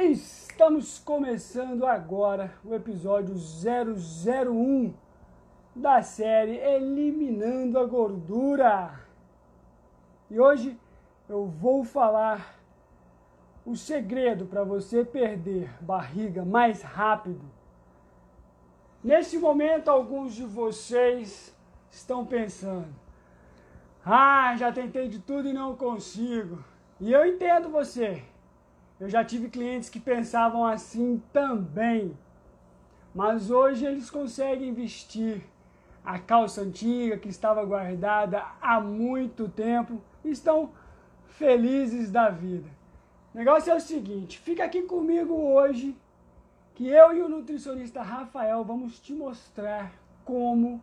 Estamos começando agora o episódio 001 da série Eliminando a Gordura. E hoje eu vou falar o segredo para você perder barriga mais rápido. Nesse momento, alguns de vocês estão pensando: ah, já tentei de tudo e não consigo. E eu entendo você. Eu já tive clientes que pensavam assim também. Mas hoje eles conseguem vestir a calça antiga que estava guardada há muito tempo e estão felizes da vida. O negócio é o seguinte: fica aqui comigo hoje que eu e o nutricionista Rafael vamos te mostrar como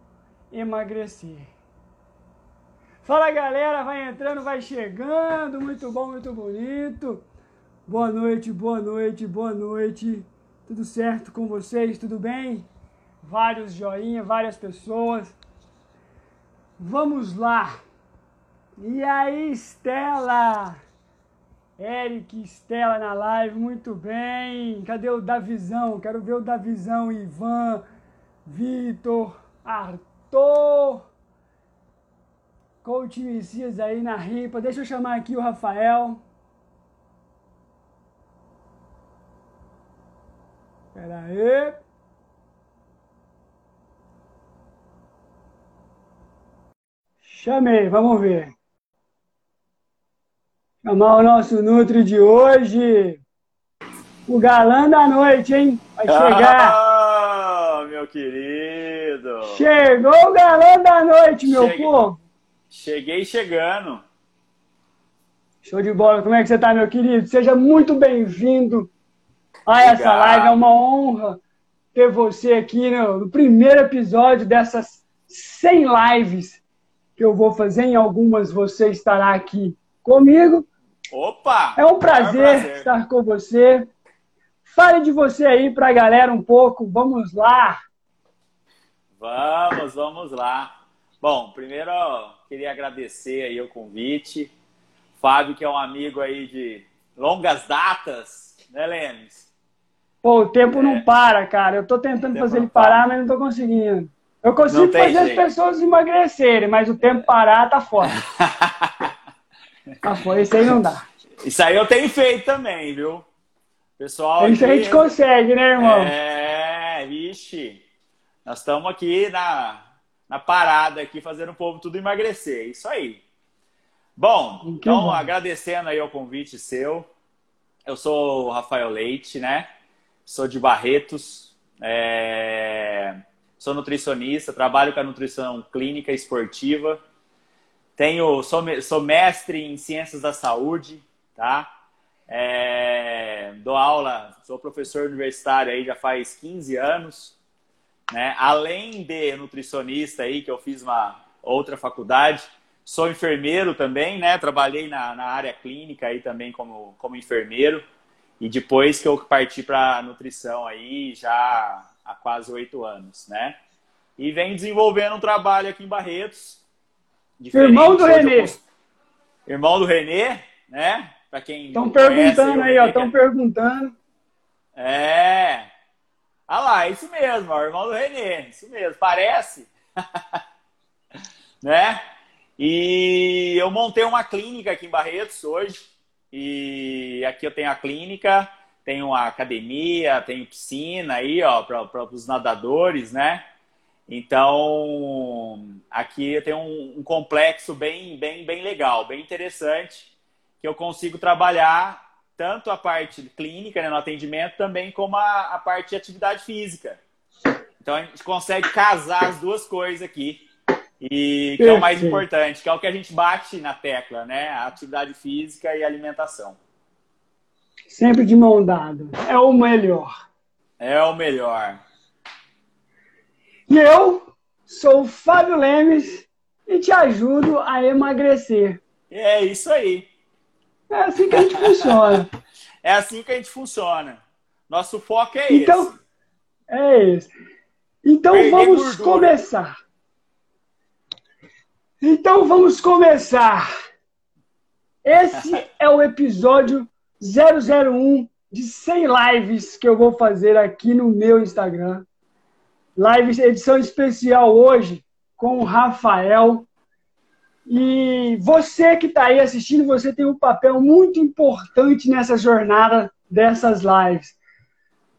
emagrecer. Fala galera, vai entrando, vai chegando, muito bom, muito bonito. Boa noite, boa noite, boa noite. Tudo certo com vocês? Tudo bem? Vários joinha, várias pessoas. Vamos lá. E aí, Estela? Eric, Estela na live, muito bem. Cadê o Davizão? Quero ver o Davizão, Ivan, Vitor, Arthur. Coach Messias aí na ripa. Deixa eu chamar aqui o Rafael. Pera aí. Chamei, vamos ver. Chamar o nosso Nutri de hoje. O galã da noite, hein? Vai chegar. Ah, meu querido. Chegou o galã da noite, meu Cheguei. povo. Cheguei chegando. Show de bola. Como é que você tá, meu querido? Seja muito bem-vindo a essa Obrigado. live. É uma honra ter você aqui no, no primeiro episódio dessas 100 lives que eu vou fazer. Em algumas você estará aqui comigo. Opa! É um prazer, estar com você. Fale de você aí pra galera um pouco. Vamos lá. Vamos, vamos lá. Bom, primeiro queria agradecer aí o convite. Fábio, que é um amigo aí de longas datas, né, Lemes? Pô, o tempo É. não para, cara. Eu tô tentando fazer ele parar, para. mas não tô conseguindo. Eu consigo fazer as jeito. pessoas emagrecerem, mas o tempo parar tá fora. Tá fora, isso aí não dá. Isso aí eu tenho feito também, viu? Pessoal, Isso a gente consegue, né, irmão? É, vixe. Nós estamos aqui na, na parada aqui, fazendo o povo tudo emagrecer. Isso aí. Bom, então agradecendo aí o convite seu. Eu sou o Rafael Leite, né? Sou de Barretos. é, Sou nutricionista, trabalho com a nutrição clínica e esportiva. Tenho, sou, sou mestre em ciências da saúde, tá? É, dou aula, sou professor universitário aí já faz 15 anos, né? Além de nutricionista aí, que eu fiz uma outra faculdade, sou enfermeiro também, né? Trabalhei na, na área clínica aí também como, como enfermeiro. E depois que eu parti para nutrição aí, já há quase oito anos, né? E venho desenvolvendo um trabalho aqui em Barretos. Irmão do Renê. cons- Irmão do Renê, né? Para quem Estão perguntando aí, ó. Estão que perguntando. é. Ah lá, isso mesmo, ó, irmão do Renê, isso mesmo, parece. né? E eu montei uma clínica aqui em Barretos hoje. E aqui eu tenho a clínica, tenho a academia, tenho piscina aí, ó, para os nadadores, né? Então, aqui eu tenho um, um complexo bem, bem, bem legal, bem interessante, que eu consigo trabalhar tanto a parte clínica, né, no atendimento, também como a, a parte de atividade física. Então a gente consegue casar as duas coisas aqui. E que é o mais importante, que é o que a gente bate na tecla, né? A atividade física e alimentação. Sempre de mão dada. É o melhor. É o melhor. E eu sou o Fábio Lemes e te ajudo a emagrecer. É isso aí. É assim que a gente funciona. É assim que a gente funciona. Nosso foco é Então, esse. é isso. Então Perder vamos gordura. começar. Então vamos começar. Esse é o episódio 001 de 100 lives que eu vou fazer aqui no meu Instagram. Live edição especial hoje com o Rafael. E você que está aí assistindo, você tem um papel muito importante nessa jornada dessas lives.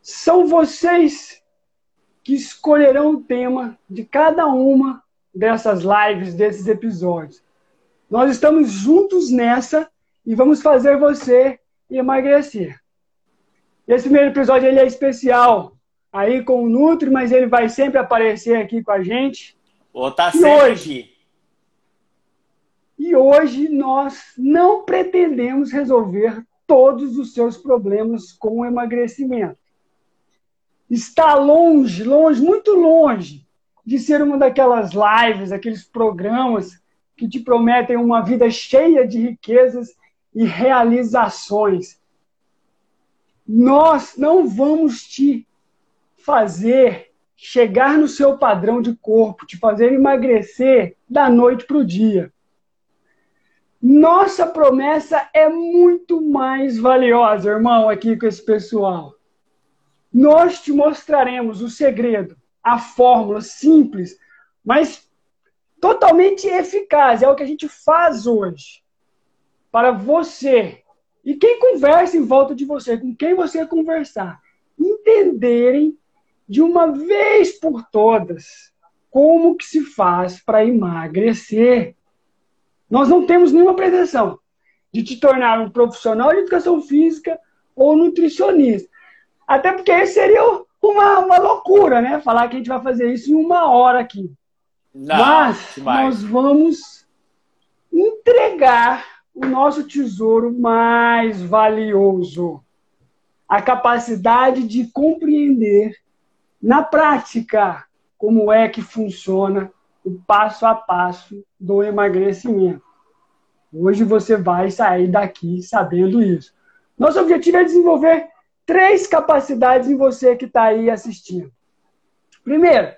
São vocês que escolherão o tema de cada uma dessas lives, desses episódios. Nós estamos juntos nessa e vamos fazer você emagrecer. Esse primeiro episódio ele é especial aí com o Nutri, mas ele vai sempre aparecer aqui com a gente. Tá e hoje, E hoje nós não pretendemos resolver todos os seus problemas com o emagrecimento. Está longe, longe, muito longe de ser uma daquelas lives, aqueles programas que te prometem uma vida cheia de riquezas e realizações. Nós não vamos te fazer chegar no seu padrão de corpo, te fazer emagrecer da noite para o dia. Nossa promessa é muito mais valiosa, irmão, aqui com esse pessoal. Nós te mostraremos o segredo, a fórmula simples, mas totalmente eficaz. É o que a gente faz hoje para você e quem conversa em volta de você, com quem você conversar, entenderem de uma vez por todas como que se faz para emagrecer. Nós não temos nenhuma pretensão de te tornar um profissional de educação física ou nutricionista. Até porque isso seria uma, uma loucura, né? Falar que a gente vai fazer isso em uma hora aqui. Não, Mas nós vamos entregar o nosso tesouro mais valioso. A capacidade de compreender na prática como é que funciona o passo a passo do emagrecimento. Hoje você vai sair daqui sabendo isso. Nosso objetivo é desenvolver três capacidades em você que está aí assistindo. Primeiro,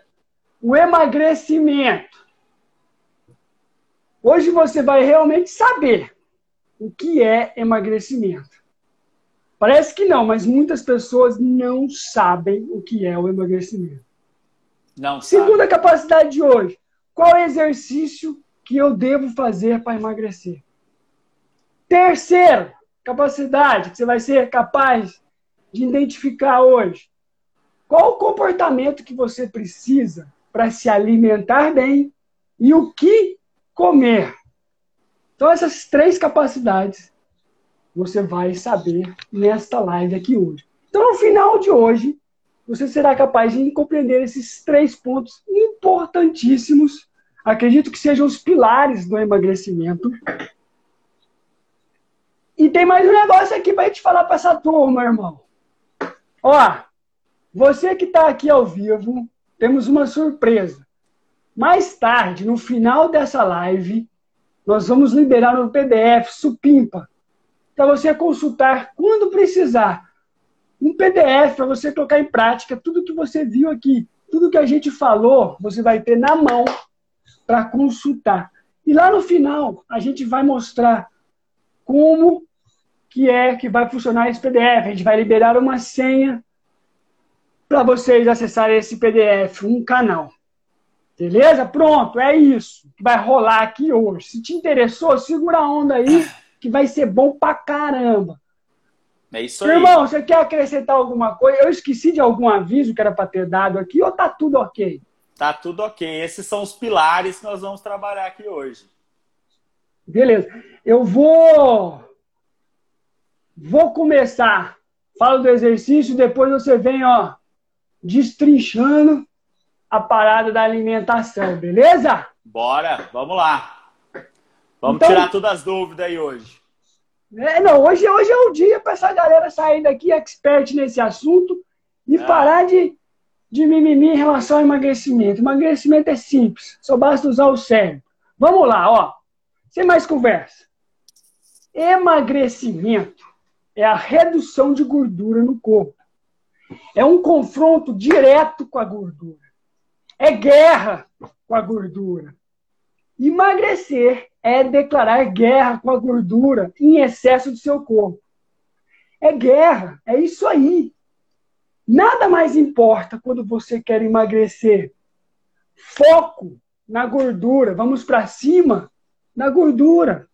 o emagrecimento. Hoje você vai realmente saber o que é emagrecimento. Parece que não, mas muitas pessoas não sabem o que é o emagrecimento. Não Segunda sabe. capacidade de hoje. Qual exercício que eu devo fazer para emagrecer? Terceiro, capacidade que você vai ser capaz de identificar hoje. Qual o comportamento que você precisa para se alimentar bem e o que comer? Então, essas três capacidades você vai saber nesta live aqui hoje. Então, no final de hoje, você será capaz de compreender esses três pontos importantíssimos. Acredito que sejam os pilares do emagrecimento. E tem mais um negócio aqui para gente falar para essa turma, irmão. Ó, você que está aqui ao vivo, temos uma surpresa. Mais tarde, no final dessa live, nós vamos liberar um PDF supimpa para você consultar quando precisar. Um PDF para você colocar em prática tudo que você viu aqui, tudo que a gente falou, você vai ter na mão para consultar. E lá no final, a gente vai mostrar como que é que vai funcionar esse PDF. A gente vai liberar uma senha para vocês acessarem esse PDF, um canal. Beleza? Pronto, é isso que vai rolar aqui hoje. Se te interessou, segura a onda aí, que vai ser bom pra caramba. É isso aí. Irmão, você quer acrescentar alguma coisa? Eu esqueci de algum aviso que era para ter dado aqui ou tá tudo ok? Tá tudo ok. Esses são os pilares que nós vamos trabalhar aqui hoje. Beleza. Eu vou. Vou começar. Falo do exercício, depois você vem, ó, destrinchando a parada da alimentação, beleza? Bora, vamos lá. Vamos então, tirar todas as dúvidas aí hoje. É, não, hoje, hoje é o dia para essa galera sair daqui expert nesse assunto e é. parar de, de mimimi em relação ao emagrecimento. Emagrecimento é simples, só basta usar o cérebro. Vamos lá, ó. Sem mais conversa. Emagrecimento é a redução de gordura no corpo. É um confronto direto com a gordura. É guerra com a gordura. Emagrecer é declarar guerra com a gordura em excesso do seu corpo. é guerra, é isso aí. Nada mais importa quando você quer emagrecer. Foco na gordura. Vamos para cima na gordura.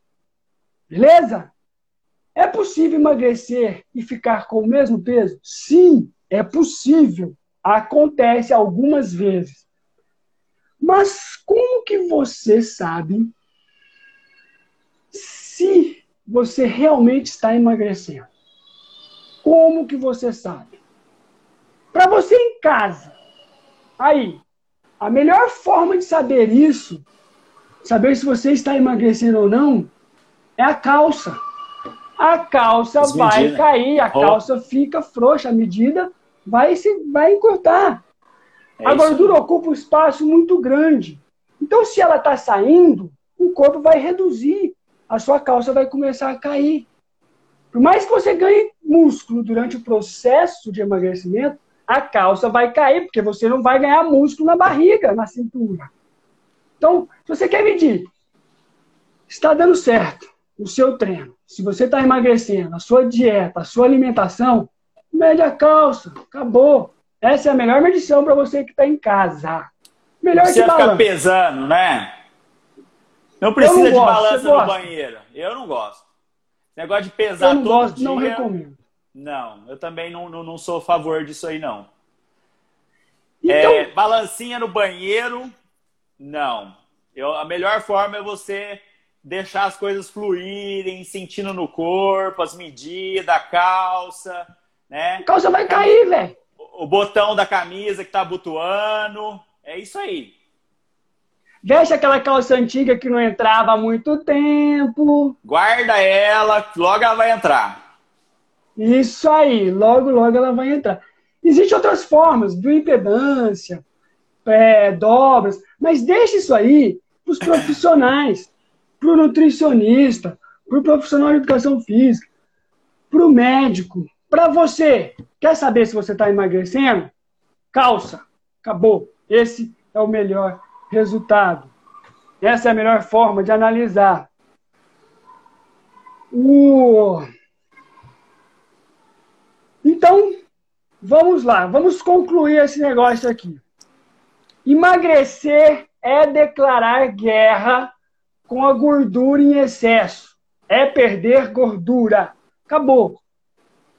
Beleza? É possível emagrecer e ficar com o mesmo peso? Sim, é possível. Acontece algumas vezes. Mas como que você sabe se você realmente está emagrecendo? Como que você sabe? Para você em casa, aí, a melhor forma de saber isso, saber se você está emagrecendo ou não, é a calça. A calça As vai cair, a calça fica frouxa, a medida vai se vai encurtar. É a gordura ocupa um espaço muito grande. Então, se ela está saindo, o corpo vai reduzir, a sua calça vai começar a cair. Por mais que você ganhe músculo durante o processo de emagrecimento, a calça vai cair, porque você não vai ganhar músculo na barriga, na cintura. Então, se você quer medir, está dando certo o seu treino, se você está emagrecendo, a sua dieta, a sua alimentação, mede a calça, acabou. Essa é a melhor medição para você que está em casa. Melhor você ficar pesando, né? Não precisa não de gosto, balança no banheiro. Eu não gosto. Negócio de pesar eu não todo gosto, dia. Não recomendo. Não, eu também não, não, não sou a favor disso aí, não. Então... É, balancinha no banheiro, não. Eu, a melhor forma é você deixar as coisas fluírem, sentindo no corpo, as medidas, a calça, né? A calça vai cair, velho. O botão da camisa que tá abotoando. É isso aí. Veste aquela calça antiga que não entrava há muito tempo. Guarda ela, logo ela vai entrar. Isso aí, logo, logo ela vai entrar. Existem outras formas, bioimpedância, é, dobras, mas deixe isso aí para os profissionais, para o nutricionista, para o profissional de educação física, para o médico, para você. Quer saber se você está emagrecendo? Calça, acabou. Esse é o melhor resultado. Essa é a melhor forma de analisar. O então, vamos lá, vamos concluir esse negócio aqui. Emagrecer é declarar guerra com a gordura em excesso. É perder gordura. Acabou.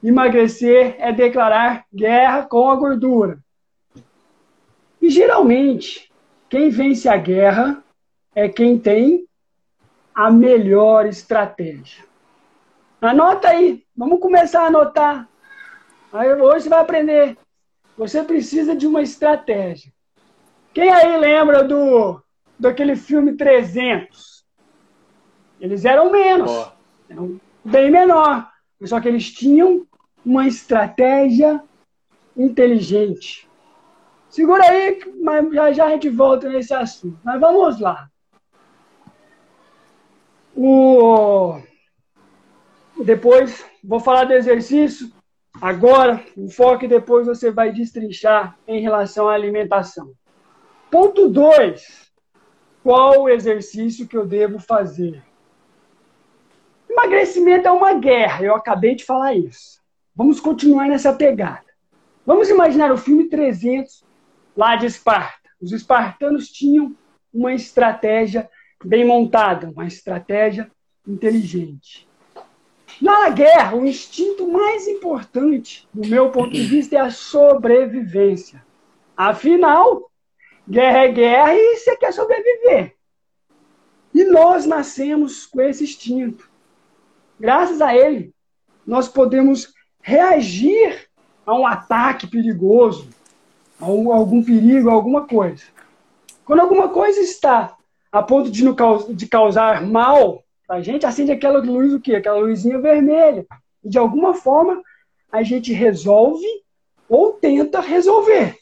Emagrecer é declarar guerra com a gordura. E geralmente, quem vence a guerra é quem tem a melhor estratégia. Anota aí, vamos começar a anotar. Aí hoje você vai aprender. Você precisa de uma estratégia. Quem aí lembra do daquele filme 300? Eles eram menos, oh. eram bem menor, só que eles tinham uma estratégia inteligente. Segura aí, mas já já a gente volta nesse assunto. Mas vamos lá. O... Depois vou falar do exercício Agora, o foco depois você vai destrinchar em relação à alimentação. Ponto 2. Qual o exercício que eu devo fazer? Emagrecimento é uma guerra, eu acabei de falar isso. Vamos continuar nessa pegada. Vamos imaginar o filme 300 lá de Esparta. Os espartanos tinham uma estratégia bem montada, uma estratégia inteligente. Na guerra, o instinto mais importante, do meu ponto de vista, é a sobrevivência. Afinal, guerra é guerra e você quer sobreviver. E nós nascemos com esse instinto. Graças a ele, nós podemos reagir a um ataque perigoso, a, um, algum perigo, a alguma coisa. Quando alguma coisa está a ponto de, de causar mal a gente acende aquela luz o quê? Aquela luzinha vermelha. E de alguma forma a gente resolve ou tenta resolver.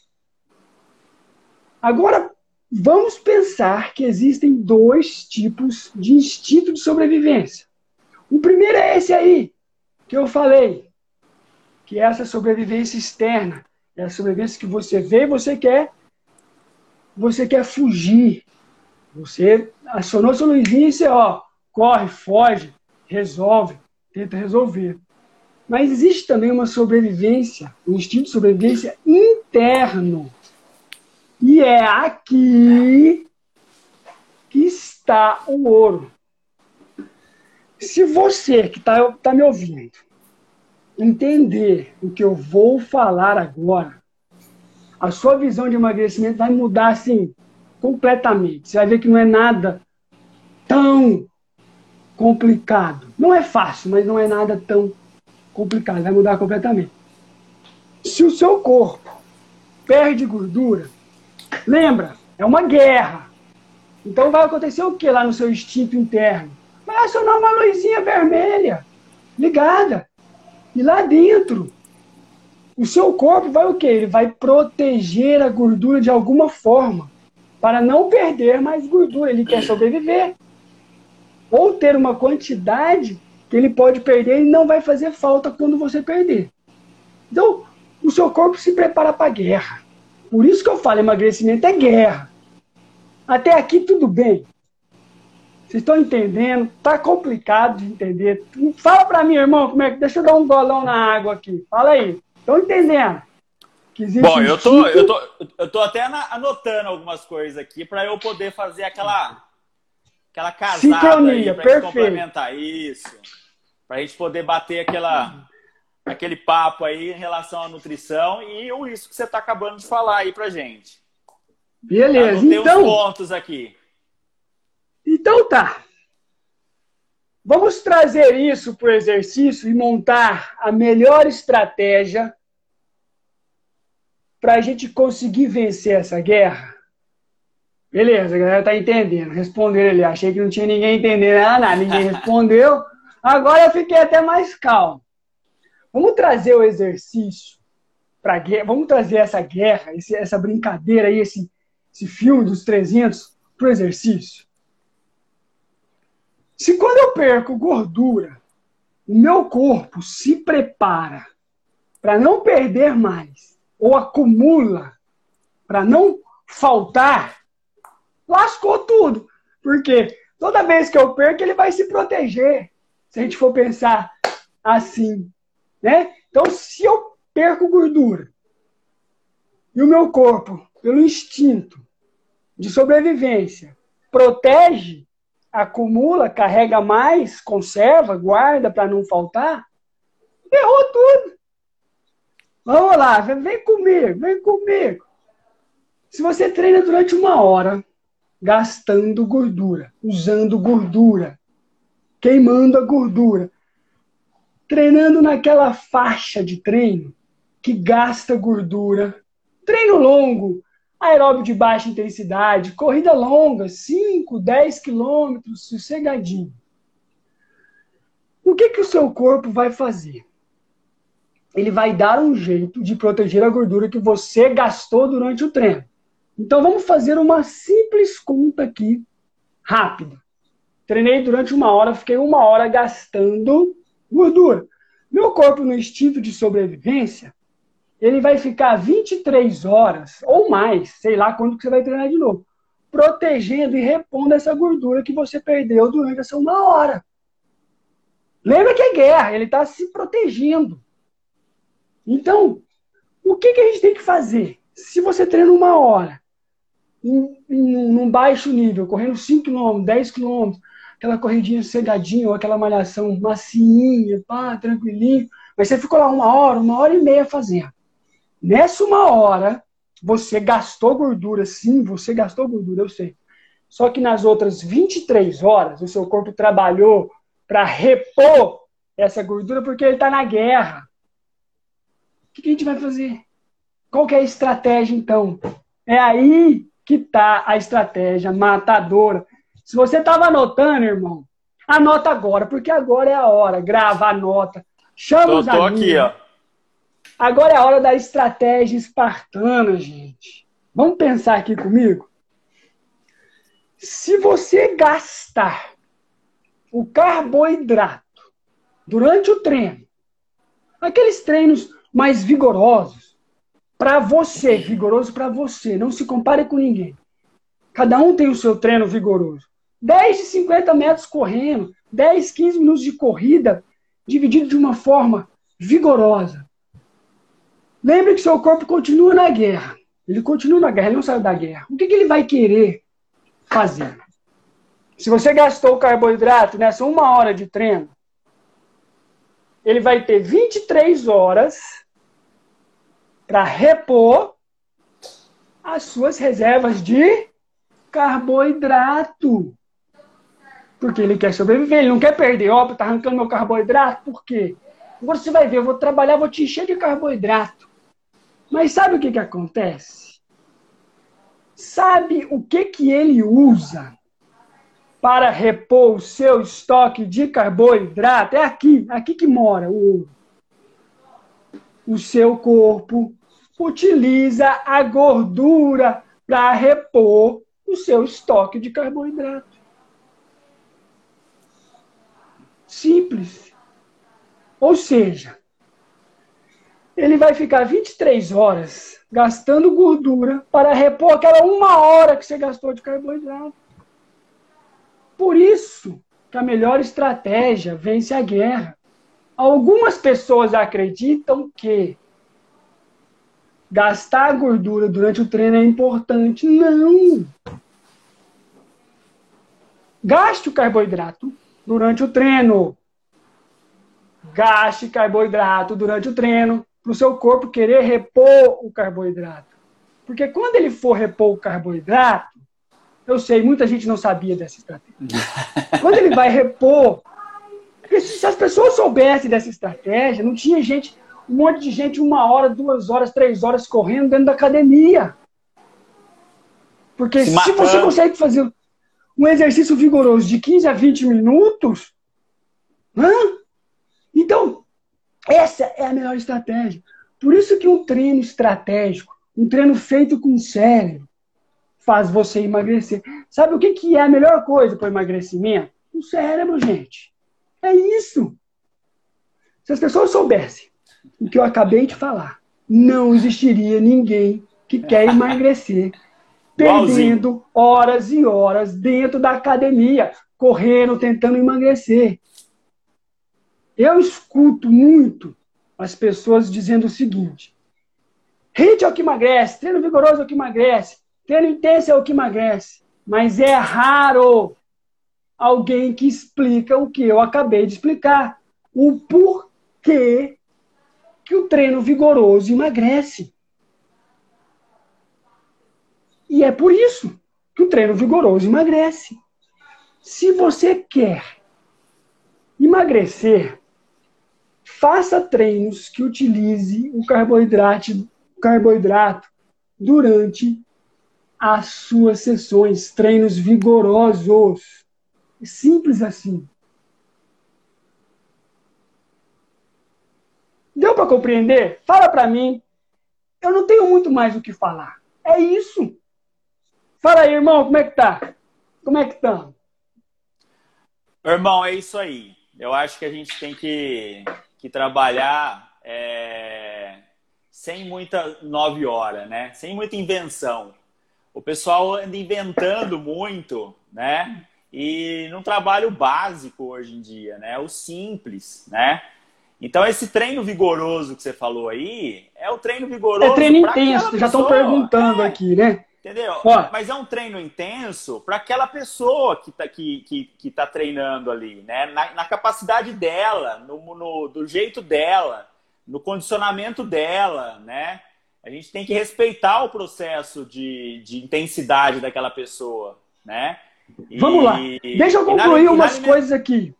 Agora, vamos pensar que existem dois tipos de instinto de sobrevivência. O primeiro é esse aí, que eu falei, que é essa sobrevivência externa. É a sobrevivência que você vê e você quer, você quer fugir. Você acionou sua luzinha e você, ó, corre, foge, resolve, tenta resolver. Mas existe também uma sobrevivência, um instinto de sobrevivência interno. E é aqui que está o ouro. Se você que está tá me ouvindo entender o que eu vou falar agora, a sua visão de emagrecimento vai mudar assim completamente. Você vai ver que não é nada tão complicado. Não é fácil, mas não é nada tão complicado. Vai mudar completamente. Se o seu corpo perde gordura, lembra, é uma guerra. Então vai acontecer o que lá no seu instinto interno? Vai acionar uma luzinha vermelha ligada. E lá dentro, o seu corpo vai o quê? Ele vai proteger a gordura de alguma forma para não perder mais gordura. Ele quer sobreviver. Ou ter uma quantidade que ele pode perder e não vai fazer falta quando você perder. Então, o seu corpo se prepara para a guerra. Por isso que eu falo, emagrecimento é guerra. Até aqui tudo bem. Vocês estão entendendo? Tá complicado de entender. Fala para mim, irmão, como é que. Deixa eu dar um golão na água aqui. Fala aí. Estão entendendo? Bom, eu tô, eu, tô, eu tô até anotando algumas coisas aqui para eu poder fazer aquela aquela casada Sincronia, para complementar isso, para a gente poder bater aquela aquele papo aí em relação à nutrição e o isso que você está acabando de falar aí para gente. Beleza, tá, então. Uns pontos aqui. Então tá. Vamos trazer isso para o exercício e montar a melhor estratégia para a gente conseguir vencer essa guerra. Beleza, a galera tá entendendo. Responderam ali. Achei que não tinha ninguém entendendo nada, ninguém respondeu. Agora eu fiquei até mais calmo. Vamos trazer o exercício para guerra. Vamos trazer essa guerra, esse, essa brincadeira aí, esse, esse filme dos 300 para o exercício. Se quando eu perco gordura, o meu corpo se prepara para não perder mais, ou acumula para não faltar, lascou tudo. Porque toda vez que eu perco, ele vai se proteger. Se a gente for pensar assim, né? Então, se eu perco gordura e o meu corpo, pelo instinto de sobrevivência, protege, acumula, carrega mais, conserva, guarda para não faltar, errou tudo. Vamos lá, vem comigo, vem comigo. Se você treina durante uma hora, gastando gordura, usando gordura, queimando a gordura, treinando naquela faixa de treino que gasta gordura, treino longo, aeróbio de baixa intensidade, corrida longa, 5, 10 quilômetros, sossegadinho. O que, que o seu corpo vai fazer? Ele vai dar um jeito de proteger a gordura que você gastou durante o treino. Então vamos fazer uma simples conta aqui, rápida. Treinei durante uma hora, fiquei uma hora gastando gordura. Meu corpo, no instinto de sobrevivência, ele vai ficar 23 horas ou mais, sei lá quando que você vai treinar de novo, protegendo e repondo essa gordura que você perdeu durante essa uma hora. Lembra que é guerra, ele está se protegendo. Então, o que, que a gente tem que fazer? Se você treina uma hora, num baixo nível, correndo 5 km, 10 km, aquela corridinha cegadinha, ou aquela malhação macinha, pá, tranquilinho, mas você ficou lá uma hora, uma hora e meia fazendo. Nessa uma hora, você gastou gordura, sim, você gastou gordura, eu sei. Só que nas outras 23 horas, o seu corpo trabalhou para repor essa gordura porque ele está na guerra. O que a gente vai fazer? Qual que é a estratégia, então? É aí que está a estratégia matadora. Se você estava anotando, irmão, anota agora, porque agora é a hora. Grava, anota. Chama tô, os amigos. Tô aqui, ó. Agora é a hora da estratégia espartana, gente. Vamos pensar aqui comigo? Se você gastar o carboidrato durante o treino, aqueles treinos mais vigorosos, para você, vigoroso para você, não se compare com ninguém. Cada um tem o seu treino vigoroso. 10 de 50 metros correndo, 10, 15 minutos de corrida, dividido de uma forma vigorosa. Lembre que seu corpo continua na guerra. Ele continua na guerra, ele não saiu da guerra. O que, que ele vai querer fazer? Se você gastou o carboidrato nessa uma hora de treino, ele vai ter 23 horas para repor as suas reservas de carboidrato. Porque ele quer sobreviver, ele não quer perder. Ó, tá arrancando meu carboidrato, por quê? Agora você vai ver, eu vou trabalhar, vou te encher de carboidrato. Mas sabe o que, que acontece? Sabe o que, que ele usa para repor o seu estoque de carboidrato? É aqui, aqui que mora o O seu corpo utiliza a gordura para repor o seu estoque de carboidrato. Simples. Ou seja, ele vai ficar 23 horas gastando gordura para repor aquela uma hora que você gastou de carboidrato. Por isso que a melhor estratégia vence a guerra. Algumas pessoas acreditam que gastar gordura durante o treino é importante. Não! Gaste o carboidrato durante o treino. Gaste carboidrato durante o treino para o seu corpo querer repor o carboidrato. Porque quando ele for repor o carboidrato, eu sei, muita gente não sabia dessa estratégia. Quando ele vai repor, se as pessoas soubessem dessa estratégia, não tinha gente, um monte de gente, uma hora, duas horas, três horas correndo dentro da academia. Porque se, se você consegue fazer um exercício vigoroso de 15 a 20 minutos, hã? então essa é a melhor estratégia. Por isso que um treino estratégico, um treino feito com cérebro, faz você emagrecer. Sabe o que, que é a melhor coisa para o emagrecimento? O cérebro, gente. É isso. Se as pessoas soubessem o que eu acabei de falar, não existiria ninguém que quer emagrecer perdendo horas e horas dentro da academia, correndo, tentando emagrecer. Eu escuto muito as pessoas dizendo o seguinte: HIIT é o que emagrece, treino vigoroso é o que emagrece, treino intenso é o que emagrece. Mas é raro alguém que explica o que eu acabei de explicar. O porquê que o treino vigoroso emagrece. E é por isso que o treino vigoroso emagrece. Se você quer emagrecer, Faça treinos que utilize o carboidrato, carboidrato durante as suas sessões, treinos vigorosos. Simples assim. Deu para compreender? Fala para mim. Eu não tenho muito mais o que falar. É isso. Fala aí, irmão, como é que tá? Como é que tá? Irmão, é isso aí. Eu acho que a gente tem que que trabalhar é, sem muita nove horas, né? Sem muita invenção. O pessoal anda inventando muito, né? E num trabalho básico hoje em dia, né? O simples, né? Então, esse treino vigoroso que você falou aí é o treino vigoroso. É treino intenso, já estão perguntando é. aqui, né? Entendeu? Ó, Mas é um treino intenso para aquela pessoa que está que, que, que tá treinando ali, né? Na, na capacidade dela, no, no, do jeito dela, no condicionamento dela, né? A gente tem que respeitar o processo de, de intensidade daquela pessoa, né? E, Vamos lá. Deixa eu concluir na, umas na... coisas aqui.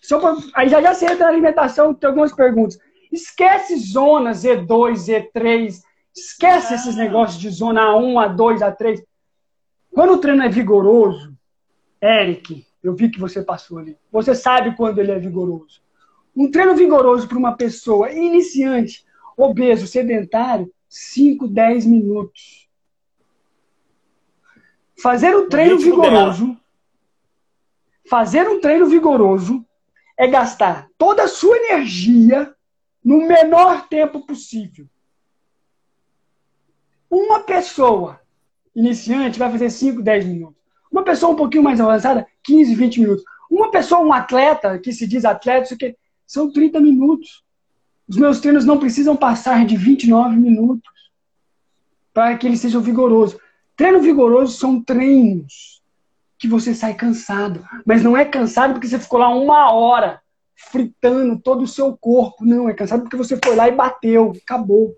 Só pra... Aí já já você entra na alimentação, tem algumas perguntas. Esquece zona Z2, Z3, Esquece esses ah. negócios de zona A1, A2, A3. Quando o treino é vigoroso, Eric, eu vi que você passou ali. Você sabe quando ele é vigoroso. Um treino vigoroso para uma pessoa iniciante, obeso, sedentário, 5, 10 minutos. Fazer um treino vigoroso, fazer um treino vigoroso é gastar toda a sua energia no menor tempo possível. Uma pessoa iniciante vai fazer 5, 10 minutos. Uma pessoa um pouquinho mais avançada, 15, 20 minutos. Uma pessoa, um atleta, que se diz atleta, isso que são 30 minutos. Os meus treinos não precisam passar de 29 minutos para que eles sejam vigorosos. Treino vigoroso são treinos que você sai cansado, mas não é cansado porque você ficou lá uma hora fritando todo o seu corpo. Não, é cansado porque você foi lá e bateu, acabou.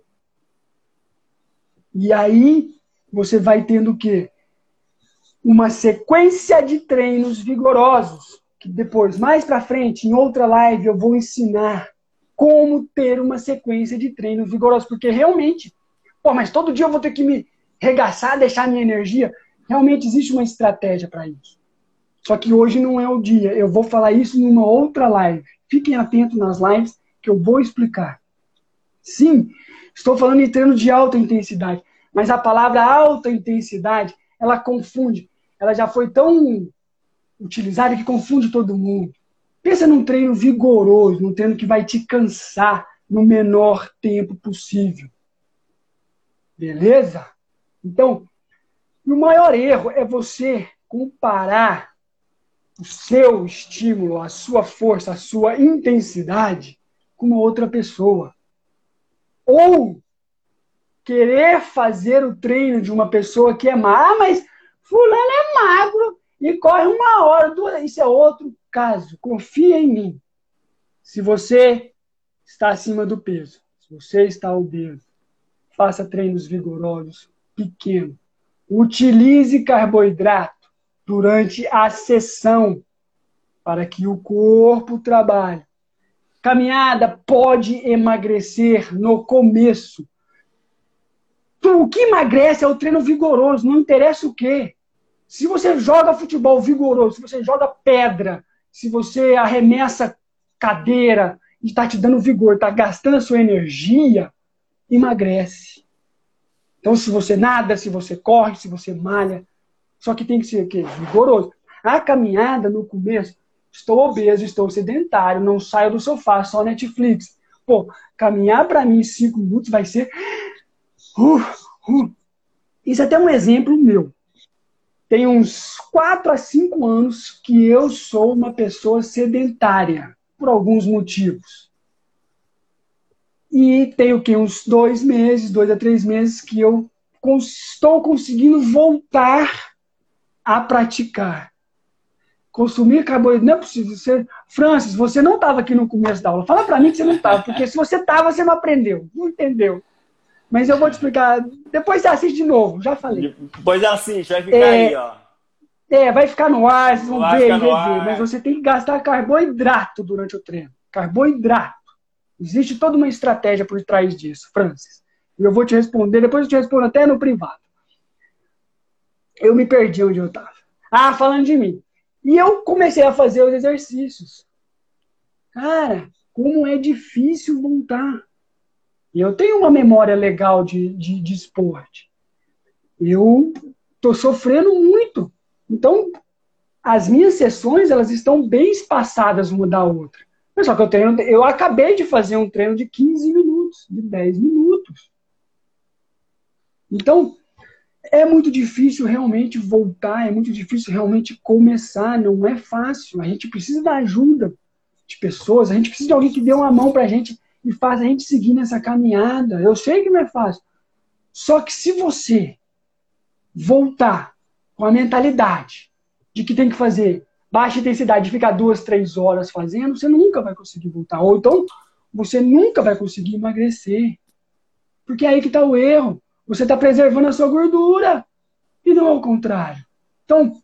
E aí você vai tendo o quê? Uma sequência de treinos vigorosos, que depois, mais para frente, em outra live, eu vou ensinar como ter uma sequência de treinos vigorosos, porque realmente, pô, mas todo dia eu vou ter que me regaçar, deixar minha energia. Realmente existe uma estratégia para isso. Só que hoje não é o dia. Eu vou falar isso numa outra live. Fiquem atentos nas lives que eu vou explicar. Sim, estou falando em treino de alta intensidade, mas a palavra alta intensidade, ela confunde. Ela já foi tão utilizada que confunde todo mundo. Pensa num treino vigoroso, num treino que vai te cansar no menor tempo possível. Beleza? Então, o maior erro é você comparar o seu estímulo, a sua força, a sua intensidade com uma outra pessoa. Ou querer fazer o treino de uma pessoa que é má, ah, mas fulano é magro e corre uma hora, duas, isso é outro caso. Confia em mim. Se você está acima do peso, se você está obeso, faça treinos vigorosos, pequenos. Utilize carboidrato durante a sessão para que o corpo trabalhe. Caminhada pode emagrecer no começo. O que emagrece é o treino vigoroso, não interessa o quê. Se você joga futebol vigoroso, se você joga pedra, se você arremessa cadeira e está te dando vigor, está gastando a sua energia, emagrece. Então, se você nada, se você corre, se você malha, só que tem que ser o quê? Vigoroso. A caminhada no começo, estou obeso, estou sedentário, não saio do sofá, só Netflix. Pô, caminhar para mim cinco minutos vai ser. Uh, uh. Isso é até um exemplo meu. Tem uns quatro a cinco anos que eu sou uma pessoa sedentária, por alguns motivos. E tem o que? Uns dois meses, dois a três meses que eu estou conseguindo voltar a praticar. Consumir carboidrato não é possível. Você, Francis, você não estava aqui no começo da aula. Fala para mim que você não estava, porque se você estava, você não aprendeu, não entendeu. Mas eu vou te explicar. Depois você assiste de novo, já falei. Depois assiste, vai ficar é, aí, ó. É, vai ficar no ar, vocês vão vai ver, ver, ar, mas você tem que gastar carboidrato durante o treino. Carboidrato. Existe toda uma estratégia por trás disso, Francis. E eu vou te responder, depois eu te respondo até no privado eu me perdi onde eu estava. Ah, falando de mim. E eu comecei a fazer os exercícios. Cara, como é difícil voltar. E eu tenho uma memória legal de, de, de esporte. Eu tô sofrendo muito. Então, as minhas sessões, elas estão bem espaçadas uma da outra. Mas só que eu treino, eu acabei de fazer um treino de 15 minutos, de 10 minutos. Então, é muito difícil realmente voltar, é muito difícil realmente começar, não é fácil. A gente precisa da ajuda de pessoas, a gente precisa de alguém que dê uma mão para a gente e faça a gente seguir nessa caminhada. Eu sei que não é fácil. Só que se você voltar com a mentalidade de que tem que fazer baixa intensidade, ficar duas, três horas fazendo, você nunca vai conseguir voltar. Ou então, você nunca vai conseguir emagrecer. Porque é aí que está o erro. Você está preservando a sua gordura e não ao contrário. Então,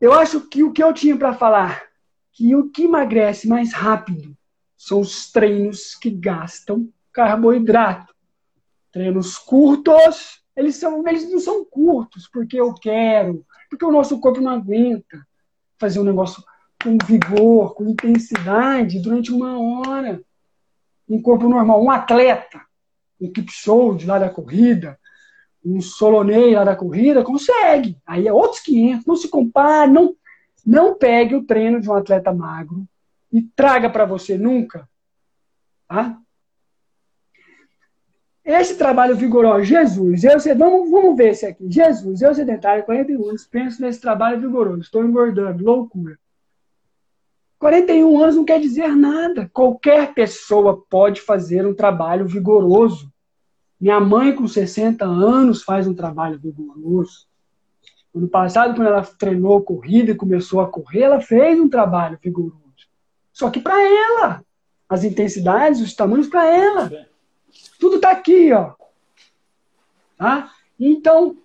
eu acho que o que eu tinha para falar, que o que emagrece mais rápido são os treinos que gastam carboidrato. Treinos curtos, eles, são, eles não são curtos porque eu quero, porque o nosso corpo não aguenta fazer um negócio com vigor, com intensidade durante uma hora. Um corpo normal, um atleta um Kipchoge lá da corrida, um Solonei lá da corrida, consegue. Aí é outros 500. Não se compare, não, não pegue o treino de um atleta magro e traga para você nunca. Tá? Esse trabalho vigoroso, Jesus, eu vamos, vamos ver esse aqui. Jesus, eu sedentário, 41 anos, penso nesse trabalho vigoroso, estou engordando, loucura. 41 anos não quer dizer nada. Qualquer pessoa pode fazer um trabalho vigoroso. Minha mãe, com 60 anos, faz um trabalho vigoroso. Ano passado, quando ela treinou corrida e começou a correr, ela fez um trabalho vigoroso. Só que para ela, as intensidades, os tamanhos para ela. Tudo está aqui, ó. Tá? Então,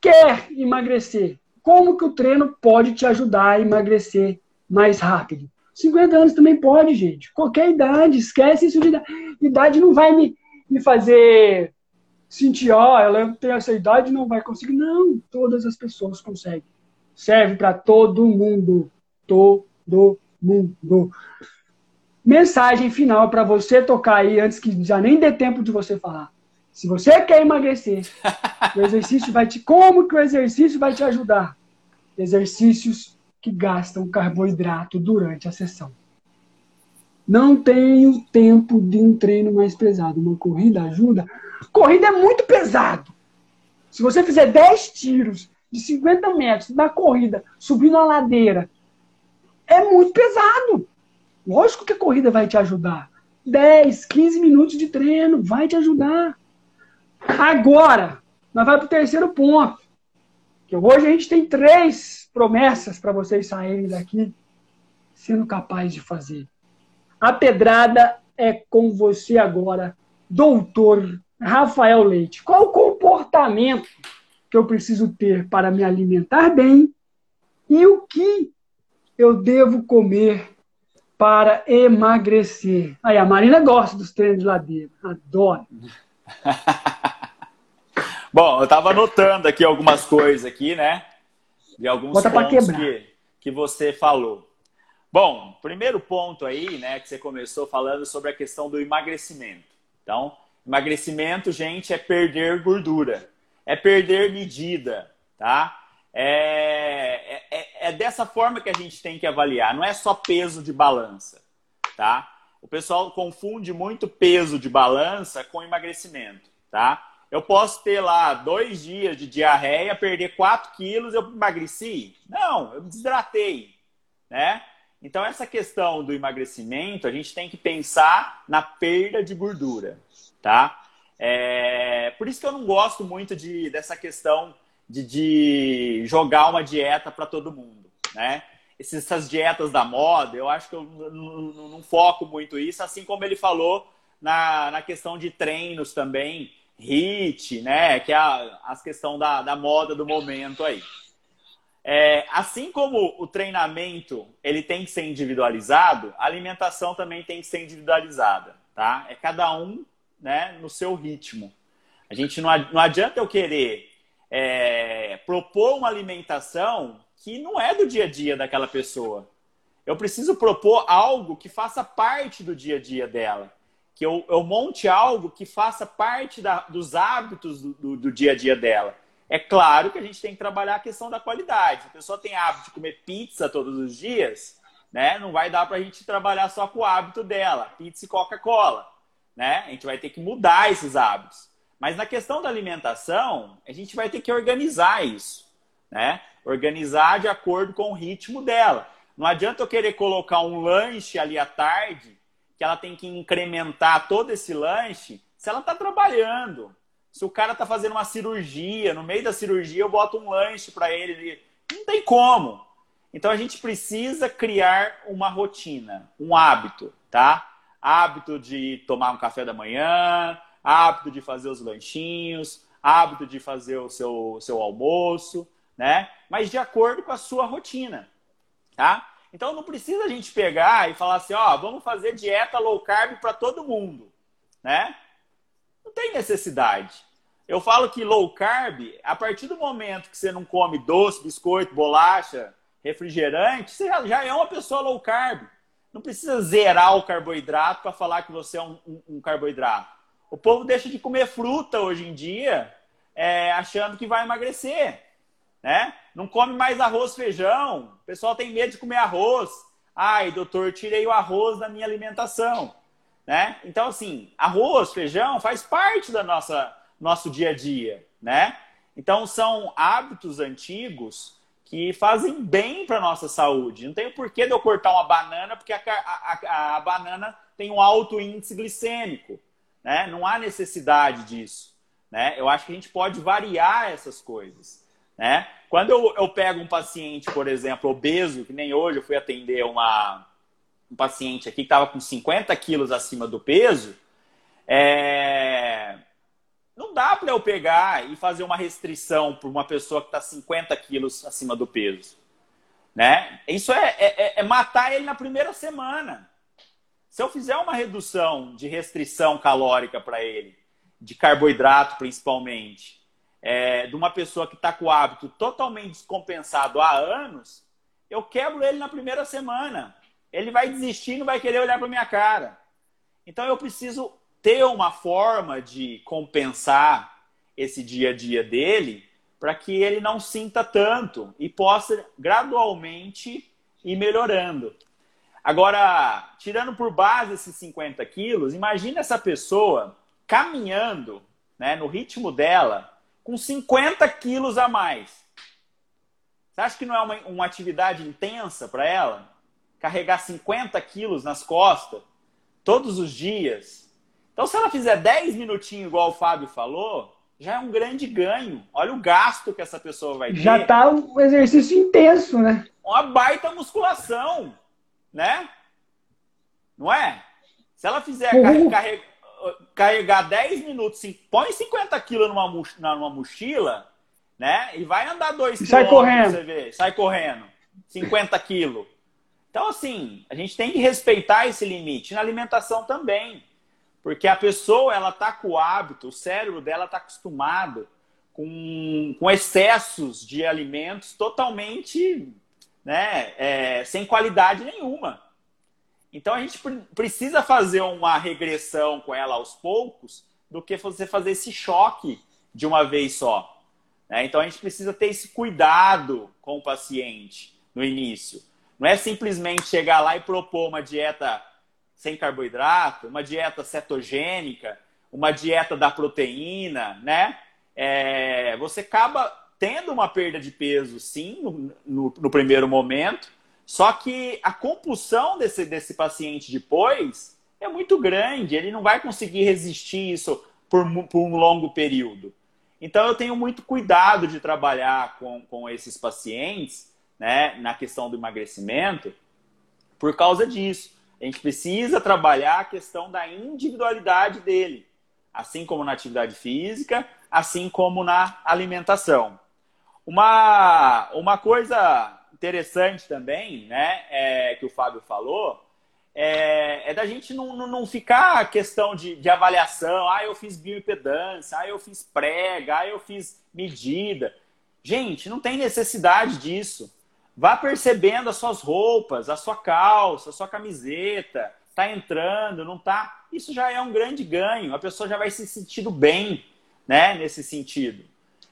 quer emagrecer? Como que o treino pode te ajudar a emagrecer mais rápido? 50 anos também pode, gente. Qualquer idade, esquece isso de idade. Idade não vai me, me fazer sentir, ó, oh, ela tem essa idade e não vai conseguir. Não, todas as pessoas conseguem. Serve para todo mundo. Todo mundo. Mensagem final para você tocar aí antes que já nem dê tempo de você falar. Se você quer emagrecer, o exercício vai te. Como que o exercício vai te ajudar? Exercícios que gastam carboidrato durante a sessão. Não tenho tempo de um treino mais pesado. Uma corrida ajuda? Corrida é muito pesado. Se você fizer 10 tiros de 50 metros na corrida, subindo a ladeira, é muito pesado. Lógico que a corrida vai te ajudar. 10, 15 minutos de treino vai te ajudar. Agora, nós vamos para o terceiro ponto. Que hoje a gente tem três promessas para vocês saírem daqui sendo capazes de fazer. A pedrada é com você agora, doutor Rafael Leite. Qual o comportamento que eu preciso ter para me alimentar bem e o que eu devo comer para emagrecer? Aí, a Marina gosta dos treinos de ladeira, adora. Bom, eu estava anotando aqui algumas coisas aqui, né? De alguns Bota pontos que, que você falou. Bom, primeiro ponto aí, né, que você começou falando sobre a questão do emagrecimento. Então, emagrecimento, gente, é perder gordura, é perder medida, tá? É, é, é, é dessa forma que a gente tem que avaliar, não é só peso de balança, tá? O pessoal confunde muito peso de balança com emagrecimento, tá? Eu posso ter lá dois dias de diarreia, perder 4 quilos, eu emagreci? Não, eu desidratei, né? Então, essa questão do emagrecimento, a gente tem que pensar na perda de gordura, tá? É... Por isso que eu não gosto muito de, dessa questão de, de jogar uma dieta para todo mundo, né? Essas dietas da moda, eu acho que eu não, não foco muito isso, assim como ele falou na, na questão de treinos também, hit, né? Que é a, a questão da, da moda do momento aí. É, assim como o treinamento ele tem que ser individualizado, a alimentação também tem que ser individualizada, tá? É cada um, né, no seu ritmo. A gente não, não adianta eu querer é, propor uma alimentação que não é do dia a dia daquela pessoa. Eu preciso propor algo que faça parte do dia a dia dela que eu, eu monte algo que faça parte da, dos hábitos do, do, do, dia a dia dela. É claro que a gente tem que trabalhar a questão da qualidade. Se a pessoa tem hábito de comer pizza todos os dias, né? Não vai dar para a gente trabalhar só com o hábito dela, pizza e Coca-Cola, né? A gente vai ter que mudar esses hábitos. Mas na questão da alimentação, a gente vai ter que organizar isso, né? Organizar de acordo com o ritmo dela. Não adianta eu querer colocar um lanche ali à tarde que ela tem que incrementar todo esse lanche se ela está trabalhando. Se o cara está fazendo uma cirurgia, no meio da cirurgia eu boto um lanche para ele, não tem como. Então a gente precisa criar uma rotina, um hábito, tá? Hábito de tomar um café da manhã, hábito de fazer os lanchinhos, hábito de fazer o seu, seu almoço, né? Mas de acordo com a sua rotina, tá? Então não precisa a gente pegar e falar assim, ó, vamos fazer dieta low carb para todo mundo, né? Não tem necessidade. Eu falo que low carb, a partir do momento que você não come doce, biscoito, bolacha, refrigerante, você já é uma pessoa low carb. Não precisa zerar o carboidrato para falar que você é um, um, um, carboidrato. O povo deixa de comer fruta hoje em dia, é, achando que vai emagrecer né? Não come mais arroz, feijão. O pessoal tem medo de comer arroz. Ai, doutor, tirei o arroz da minha alimentação, né? Então, assim, arroz, feijão faz parte da nossa nosso dia a dia, né? Então, são hábitos antigos que fazem bem para nossa saúde. Não tem porquê de eu cortar uma banana, porque a, a, a, banana tem um alto índice glicêmico. Né? Não há necessidade disso. Né? Eu acho que a gente pode variar essas coisas. Né? Quando eu, eu pego um paciente, por exemplo, obeso, que nem hoje eu fui atender uma, um paciente aqui que estava com 50 quilos acima do peso, é... não dá para eu pegar e fazer uma restrição para uma pessoa que está 50 quilos acima do peso. Né? Isso é, é, é, é matar ele na primeira semana. Se eu fizer uma redução de restrição calórica para ele, de carboidrato principalmente, é, de uma pessoa que está com o hábito totalmente descompensado há anos, eu quebro ele na primeira semana. Ele vai desistir, não vai querer olhar para minha cara. Então eu preciso ter uma forma de compensar esse dia a dia dele para que ele não sinta tanto e possa gradualmente ir melhorando. Agora, tirando por base esses 50 quilos, imagine essa pessoa caminhando né, no ritmo dela com 50 quilos a mais. Você acha que não é uma, uma atividade intensa para ela? Carregar 50 quilos nas costas todos os dias. Então, se ela fizer 10 minutinhos, igual o Fábio falou, já é um grande ganho. Olha o gasto que essa pessoa vai ter. Já está um exercício intenso, né? Uma baita musculação, né? Não é? Se ela fizer uhum. carregar carregar 10 minutos, põe 50 quilos numa, numa mochila, né? E vai andar 2 quilômetros. Sai correndo. Você ver. Sai correndo. 50 quilos. Então, assim, a gente tem que respeitar esse limite. Na alimentação também. Porque a pessoa, ela tá com o hábito, o cérebro dela tá acostumado com, com excessos de alimentos totalmente, né, é, sem qualidade nenhuma. Então a gente precisa fazer uma regressão com ela aos poucos do que você fazer esse choque de uma vez só. Né? Então a gente precisa ter esse cuidado com o paciente no início. Não é simplesmente chegar lá e propor uma dieta sem carboidrato, uma dieta cetogênica, uma dieta da proteína, né? É, você acaba tendo uma perda de peso, sim, no, no, no primeiro momento, só que a compulsão desse, desse paciente depois é muito grande, ele não vai conseguir resistir isso por, por um longo período. Então eu tenho muito cuidado de trabalhar com, com esses pacientes, né, na questão do emagrecimento, por causa disso. A gente precisa trabalhar a questão da individualidade dele, assim como na atividade física, assim como na alimentação. Uma, uma coisa interessante também, né, é, que o Fábio falou, é, é da gente não, não, não ficar a questão de, de, avaliação, ah, eu fiz bioimpedância, ah, eu fiz prega, ah, eu fiz medida. Gente, não tem necessidade disso. Vá percebendo as suas roupas, a sua calça, a sua camiseta, tá entrando, não tá. Isso já é um grande ganho. A pessoa já vai se sentindo bem, né, nesse sentido.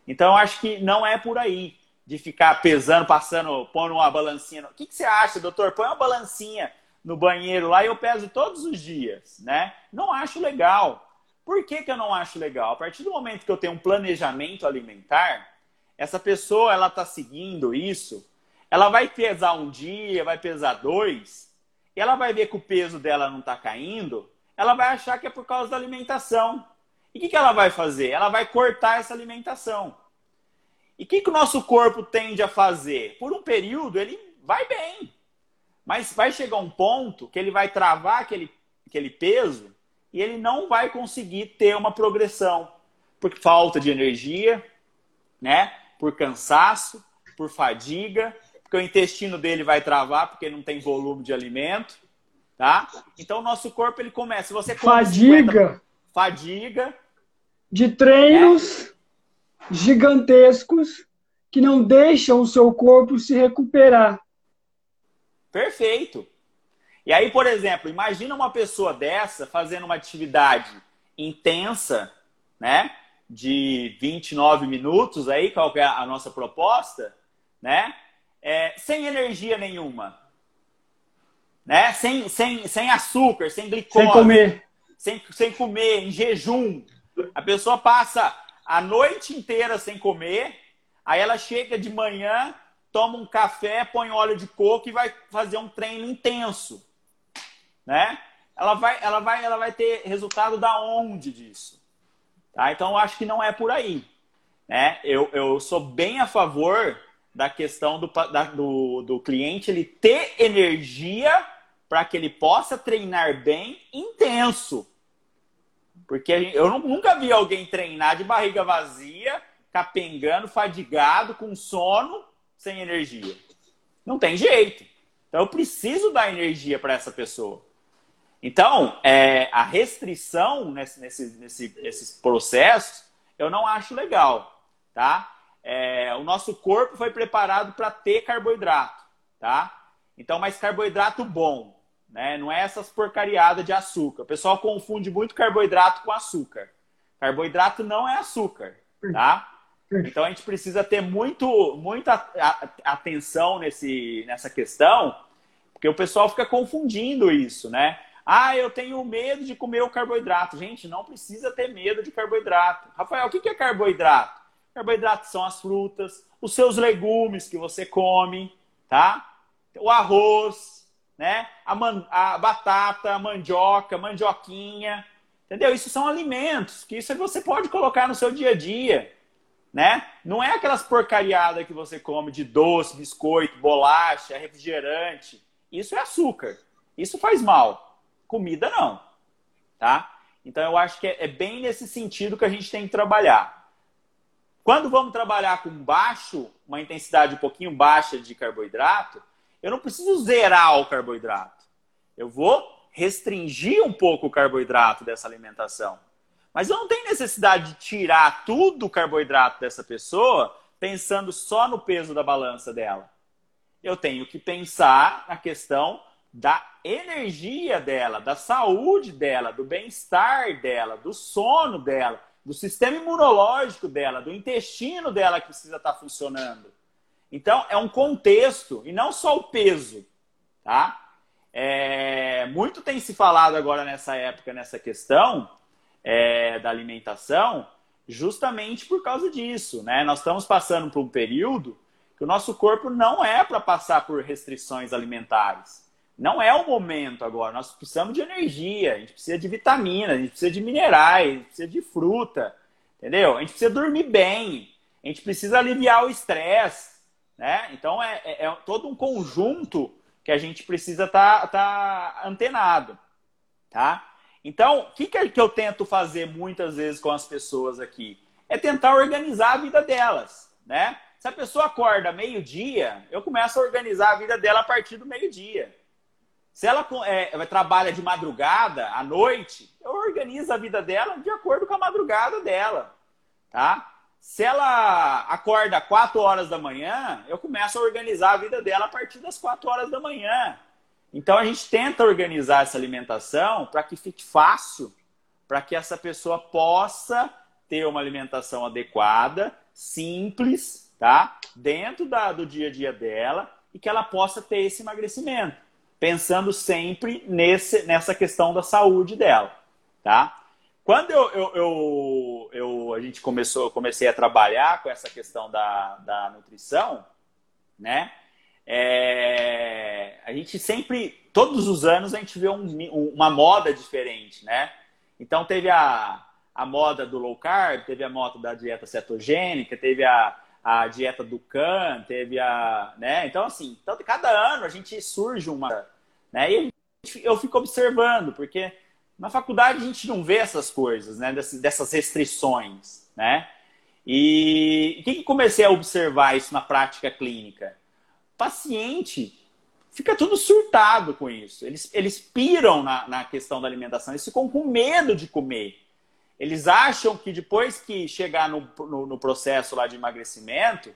Então, acho que não é por aí de ficar pesando, passando, pondo uma balancinha. O que, que você acha, doutor? Põe uma balancinha no banheiro lá e eu peso todos os dias, né? Não acho legal. Por que, que eu não acho legal? A partir do momento que eu tenho um planejamento alimentar, essa pessoa ela está seguindo isso, ela vai pesar um dia, vai pesar dois, e ela vai ver que o peso dela não está caindo, ela vai achar que é por causa da alimentação. E o que, que ela vai fazer? Ela vai cortar essa alimentação. E o que, que o nosso corpo tende a fazer? Por um período ele vai bem, mas vai chegar um ponto que ele vai travar aquele, aquele peso e ele não vai conseguir ter uma progressão por falta de energia, né? Por cansaço, por fadiga, porque o intestino dele vai travar porque não tem volume de alimento, tá? Então o nosso corpo ele começa, você fadiga, 50, fadiga de treinos né? Gigantescos que não deixam o seu corpo se recuperar. Perfeito. E aí, por exemplo, imagina uma pessoa dessa fazendo uma atividade intensa, né? De 29 minutos aí, qual é a nossa proposta, né? É, sem energia nenhuma. Né? Sem, sem, sem açúcar, sem glicose. Sem comer. Sem, sem comer, em jejum. A pessoa passa a noite inteira sem comer, aí ela chega de manhã toma um café, põe óleo de coco e vai fazer um treino intenso, né? Ela vai, ela vai, ela vai ter resultado da onde disso, tá? Então eu acho que não é por aí, né? Eu, eu sou bem a favor da questão do, da, do, do cliente ele ter energia para que ele possa treinar bem intenso. Porque eu nunca vi alguém treinar de barriga vazia, capengando, fadigado, com sono sem energia. Não tem jeito. Então eu preciso dar energia para essa pessoa. Então, é, a restrição nesse, nesse, nesse, nesses processos eu não acho legal, tá? É, o nosso corpo foi preparado para ter carboidrato, tá? Então, mas carboidrato bom, né? Não é essas porcariadas de açúcar. O pessoal confunde muito carboidrato com açúcar. Carboidrato não é açúcar, tá? Então a gente precisa ter muito, muita atenção nesse, nessa questão, porque o pessoal fica confundindo isso, né? Ah, eu tenho medo de comer o carboidrato. Gente, não precisa ter medo de carboidrato. Rafael, o que é carboidrato? Carboidrato são as frutas, os seus legumes que você come, tá? O arroz, né? A, man a batata, a mandioca, a mandioquinha, entendeu? Isso são alimentos que isso você pode colocar no seu dia a dia né? Não é aquelas porcariadas que você come de doce, biscoito, bolacha, refrigerante. Isso é açúcar. Isso faz mal. Comida não, tá? Então eu acho que é, é bem nesse sentido que a gente tem que trabalhar. Quando vamos trabalhar com baixo, uma intensidade um pouquinho baixa de carboidrato, eu não preciso zerar o carboidrato. Eu vou restringir um pouco o carboidrato dessa alimentação. Mas eu não tenho necessidade de tirar tudo o carboidrato dessa pessoa pensando só no peso da balança dela. Eu tenho que pensar na questão da energia dela, da saúde dela, do bem-estar dela, do sono dela, do sistema imunológico dela, do intestino dela que precisa estar funcionando. Então, é um contexto e não só o peso, tá? É, muito tem se falado agora nessa época, nessa questão, é, da alimentação, justamente por causa disso. Né? Nós estamos passando por um período que o nosso corpo não é para passar por restrições alimentares. Não é o momento agora. Nós precisamos de energia, a gente precisa de vitamina, a gente precisa de minerais, a gente precisa de fruta, entendeu? A gente precisa dormir bem, a gente precisa aliviar o estresse, né? Então é, é, é, todo um conjunto que a gente precisa estar tá, tá antenado, tá? Então, o que, que eu tento fazer muitas vezes com as pessoas aqui? É tentar organizar a vida delas, né? Se a pessoa acorda meio-dia, eu começo a organizar a vida dela a partir do meio-dia. Se ela é, trabalha de madrugada, à noite, eu organizo a vida dela de acordo com a madrugada dela, tá? Se ela acorda 4 horas da manhã, eu começo a organizar a vida dela a partir das 4 horas da manhã. Então a gente tenta organizar essa alimentação para que fique fácil, para que essa pessoa possa ter uma alimentação adequada, simples, tá? Dentro da, do dia a dia dela e que ela possa ter esse emagrecimento, pensando sempre nesse, nessa questão da saúde dela, tá? Quando eu, eu, eu, eu a gente começou, eu comecei a trabalhar com essa questão da, da nutrição, né? é, a gente sempre, todos os anos, a gente vê um, uma moda diferente, né? Então teve a, a moda do low carb, teve a moda da dieta cetogênica, teve a, a dieta do CAN, teve a. Né? Então, assim, então, cada ano a gente surge uma. Né? E eu fico observando, porque na faculdade a gente não vê essas coisas, né? Dessas, restrições, né? E o que, que comecei a observar isso na prática clínica? paciente fica tudo surtado com isso. Eles, eles piram na, na questão da alimentação, eles ficam com medo de comer. Eles acham que depois que chegar no, no, no, processo lá de emagrecimento,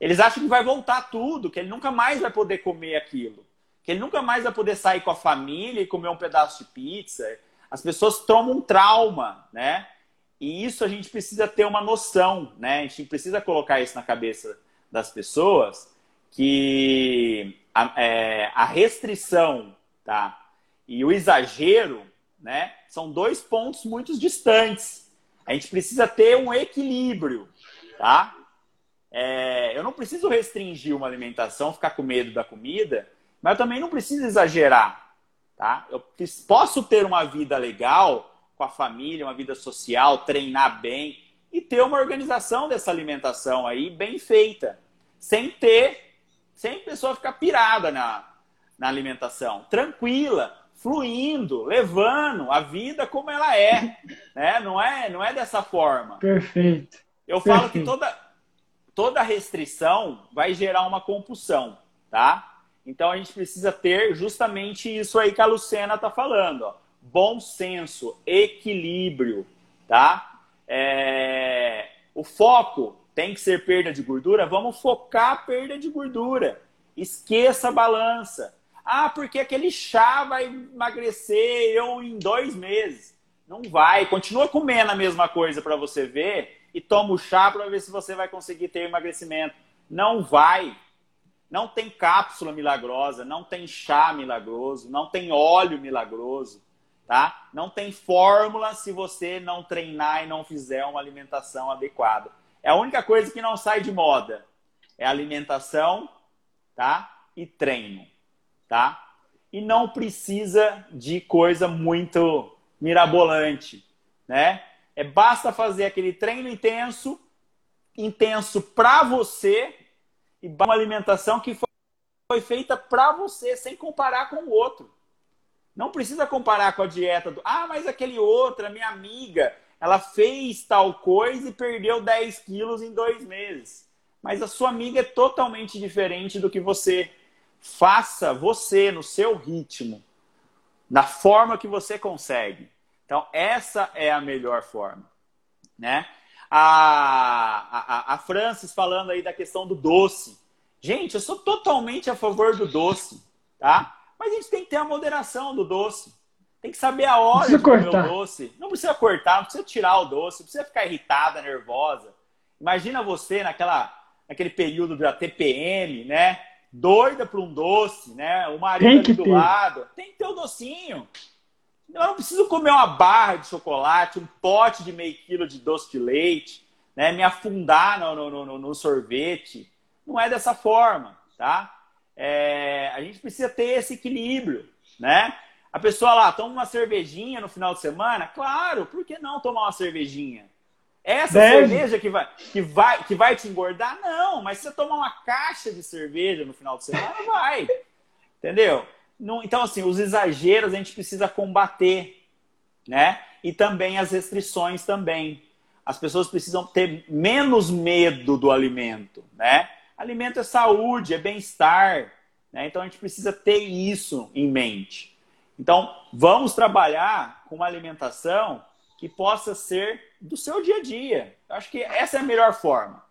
eles acham que vai voltar tudo, que ele nunca mais vai poder comer aquilo, que ele nunca mais vai poder sair com a família e comer um pedaço de pizza. As pessoas tomam um trauma, né? E isso a gente precisa ter uma noção, né? A gente precisa colocar isso na cabeça das pessoas que a, é, a restrição tá, e o exagero né, são dois pontos muito distantes. A gente precisa ter um equilíbrio. Tá? É, eu não preciso restringir uma alimentação, ficar com medo da comida, mas eu também não preciso exagerar. Tá? Eu posso ter uma vida legal com a família, uma vida social, treinar bem e ter uma organização dessa alimentação aí bem feita, sem ter, sem a pessoa ficar pirada na, na alimentação, tranquila, fluindo, levando a vida como ela é, né? Não é, não é dessa forma. Perfeito. Eu Perfeito. falo que toda toda restrição vai gerar uma compulsão, tá? Então a gente precisa ter justamente isso aí que a Lucena tá falando, ó. Bom senso, equilíbrio, tá? É... O foco tem que ser perda de gordura, vamos focar a perda de gordura. Esqueça a balança. Ah, porque aquele chá vai emagrecer eu em dois meses. Não vai. Continua comendo a mesma coisa para você ver e toma o chá para ver se você vai conseguir ter emagrecimento. Não vai. Não tem cápsula milagrosa, não tem chá milagroso, não tem óleo milagroso, tá? Não tem fórmula se você não treinar e não fizer uma alimentação adequada. É a única coisa que não sai de moda. É alimentação, tá? E treino tá? E não precisa de coisa muito mirabolante, né? É basta fazer aquele treino intenso, intenso para você e uma alimentação que foi feita para você, sem comparar com o outro. Não precisa comparar com a dieta do, ah, mas aquele outro, a minha amiga, ela fez tal coisa e perdeu 10 quilos em dois meses. Mas a sua amiga é totalmente diferente do que você Faça você no seu ritmo, na forma que você consegue. Então, essa é a melhor forma. Né? A, a, a Francis falando aí da questão do doce. Gente, eu sou totalmente a favor do doce, tá? Mas a gente tem que ter a moderação do doce. Tem que saber a hora de comer cortar. o doce. Não precisa cortar, não precisa tirar o doce, não precisa ficar irritada, nervosa. Imagina você naquela, naquele período da TPM, né? doida por um doce, né? O marido ali do ter. lado. Tem que ter o um docinho. Eu não preciso comer uma barra de chocolate, um pote de meio quilo de doce de leite, né? Me afundar no, no, no, no sorvete. Não é dessa forma, tá? É, a gente precisa ter esse equilíbrio, né? A pessoa lá toma uma cervejinha no final de semana, claro, por que não tomar uma cervejinha? Essa Deve. cerveja que vai, que, vai, que vai te engordar? Não, mas se você tomar uma caixa de cerveja no final de semana, vai. Entendeu? Não, então, assim, os exageros a gente precisa combater, né? E também as restrições também. As pessoas precisam ter menos medo do alimento, né? Alimento é saúde, é bem-estar, né? Então a gente precisa ter isso em mente. Então, vamos trabalhar com uma alimentação que possa ser do seu dia a dia. Eu acho que essa é a melhor forma.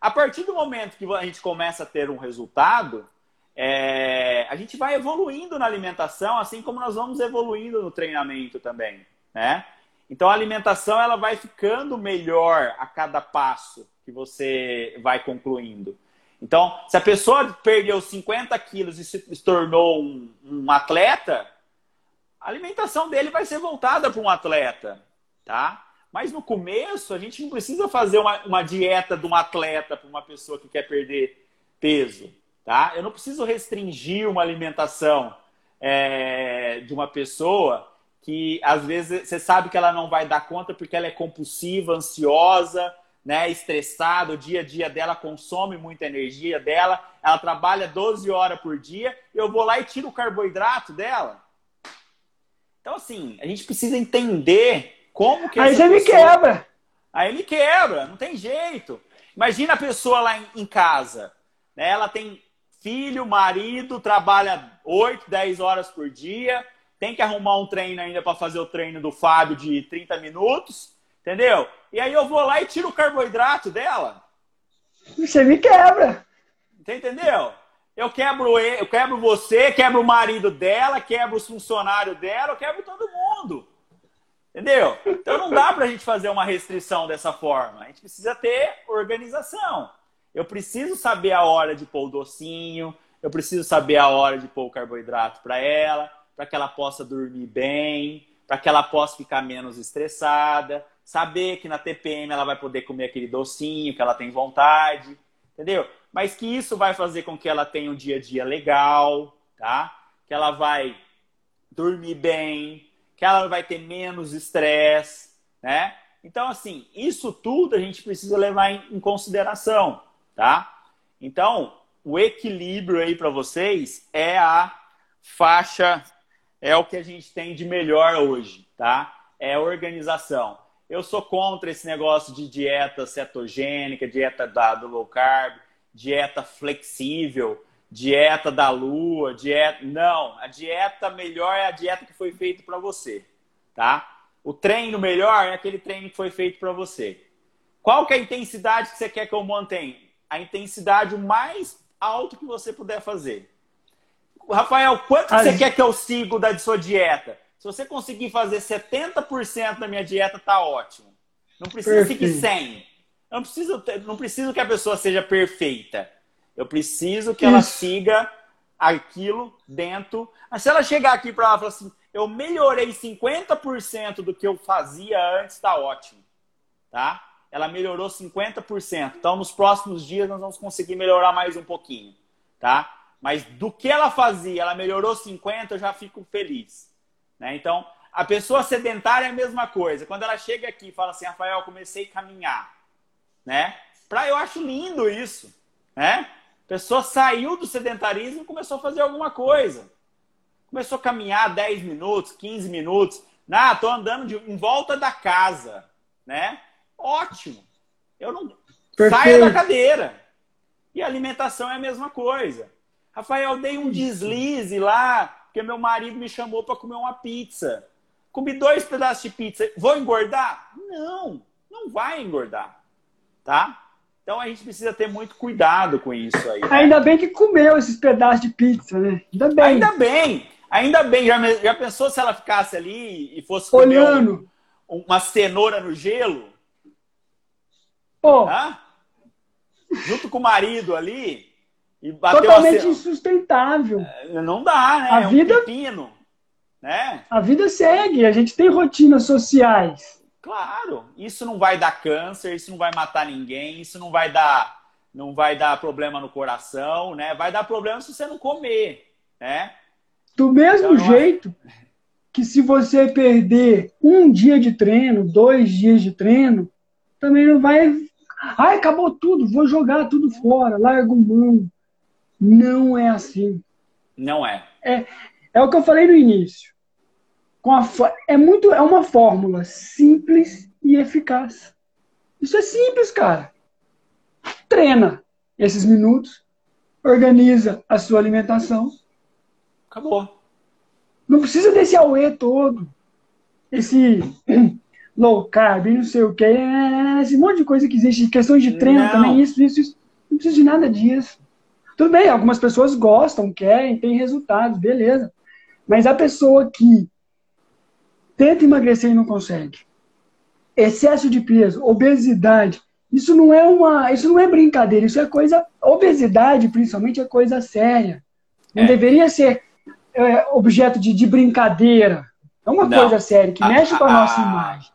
A partir do momento que a gente começa a ter um resultado, é, a gente vai evoluindo na alimentação, assim como nós vamos evoluindo no treinamento também, né? Então a alimentação ela vai ficando melhor a cada passo que você vai concluindo. Então, se a pessoa perdeu 50 quilos e se tornou um, um atleta, a alimentação dele vai ser voltada para um atleta tá? Mas no começo, a gente não precisa fazer uma, uma dieta de um atleta para uma pessoa que quer perder peso, tá? Eu não preciso restringir uma alimentação é, de uma pessoa que, às vezes, você sabe que ela não vai dar conta porque ela é compulsiva, ansiosa, né, estressada, o dia a dia dela consome muita energia dela, ela trabalha 12 horas por dia, eu vou lá e tiro o carboidrato dela. Então, assim, a gente precisa entender como que Aí você pessoa... me quebra. Aí me quebra, não tem jeito. Imagina a pessoa lá em, em casa. Né? Ela tem filho, marido, trabalha 8, 10 horas por dia, tem que arrumar um treino ainda para fazer o treino do Fábio de 30 minutos, entendeu? E aí eu vou lá e tiro o carboidrato dela. Você me quebra. Entendeu? Eu quebro, eu quebro você, quebro o marido dela, quebro os funcionários dela, eu quebro todo mundo. Entendeu? Então não dá para a gente fazer uma restrição dessa forma. A gente precisa ter organização. Eu preciso saber a hora de pôr o docinho, eu preciso saber a hora de pôr o carboidrato para ela, para que ela possa dormir bem, para que ela possa ficar menos estressada, saber que na TPM ela vai poder comer aquele docinho que ela tem vontade, entendeu? Mas que isso vai fazer com que ela tenha um dia a dia legal, tá? Que ela vai dormir bem, que ela vai ter menos estresse, né? Então, assim, isso tudo a gente precisa levar em, consideração, tá? Então, o equilíbrio aí para vocês é a faixa, é o que a gente tem de melhor hoje, tá? É organização. Eu sou contra esse negócio de dieta cetogênica, dieta da, do low carb, dieta flexível, dieta da lua, dieta. Não, a dieta melhor é a dieta que foi feita para você, tá? O treino melhor é aquele treino que foi feito para você. Qual que é a intensidade que você quer que eu mantenha? A intensidade mais alta que você puder fazer. Rafael, quanto você quer que eu siga da sua dieta? Se você conseguir fazer 70% da minha dieta, tá ótimo. Não precisa Perfeito. seguir 100. Não preciso, não preciso que a pessoa seja perfeita. Eu preciso que Isso. ela siga aquilo dentro. Mas se ela chegar aqui para ela e falar assim, eu melhorei 50% do que eu fazia antes, está ótimo. Tá? Ela melhorou 50%. Então, nos próximos dias, nós vamos conseguir melhorar mais um pouquinho. Tá? Mas do que ela fazia, ela melhorou 50%, eu já fico feliz. Né? Então, a pessoa sedentária é a mesma coisa. Quando ela chega aqui e fala assim, Rafael, comecei a caminhar. Né? Pra, eu acho lindo isso. Né? A pessoa saiu do sedentarismo e começou a fazer alguma coisa começou a caminhar 10 minutos, 15 minutos. Ah, tô andando de, em volta da casa, né? Ótimo. Eu não Perfeito. saia da cadeira. E a alimentação é a mesma coisa. Rafael, dei um deslize lá, porque meu marido me chamou para comer uma pizza. Comi dois pedaços de pizza. Vou engordar? Não, não vai engordar. Tá? Então a gente precisa ter muito cuidado com isso aí. Né? Ainda bem que comeu esses pedaços de pizza, né? Ainda bem. Ainda bem. Ainda bem, já, já pensou se ela ficasse ali e fosse comer Olhando. Um, uma cenoura no gelo? Pô. Junto com o marido ali Totalmente insustentável. É, não dá, né? A é um vida... pepino, né? A vida segue, a gente tem rotinas sociais. Claro, isso não vai dar câncer, isso não vai matar ninguém, isso não vai dar, não vai dar problema no coração, né? Vai dar problema se você não comer, né? Do mesmo então, jeito que se você perder um dia de treino, dois dias de treino, também não vai. Ai, acabou tudo, vou jogar tudo fora, largo mão. Não é assim. Não é. É, é o que eu falei no início. Com a, é muito é uma fórmula simples e eficaz. Isso é simples, cara. Treina esses minutos, organiza a sua alimentação Acabou. Não precisa desse auê todo. Esse low carb, não sei o que, esse monte de coisa que existe, questões de treino não. também, isso, isso, isso. Não precisa de nada disso. Tudo bem, algumas pessoas gostam, querem, têm resultados, beleza. Mas a pessoa que tenta emagrecer e não consegue, excesso de peso, obesidade, isso não é uma, isso não é brincadeira, isso é coisa, obesidade principalmente é coisa séria. Não é. deveria ser é, objeto de, de brincadeira. É uma Não. coisa séria, que mexe a, com a, nossa imagem.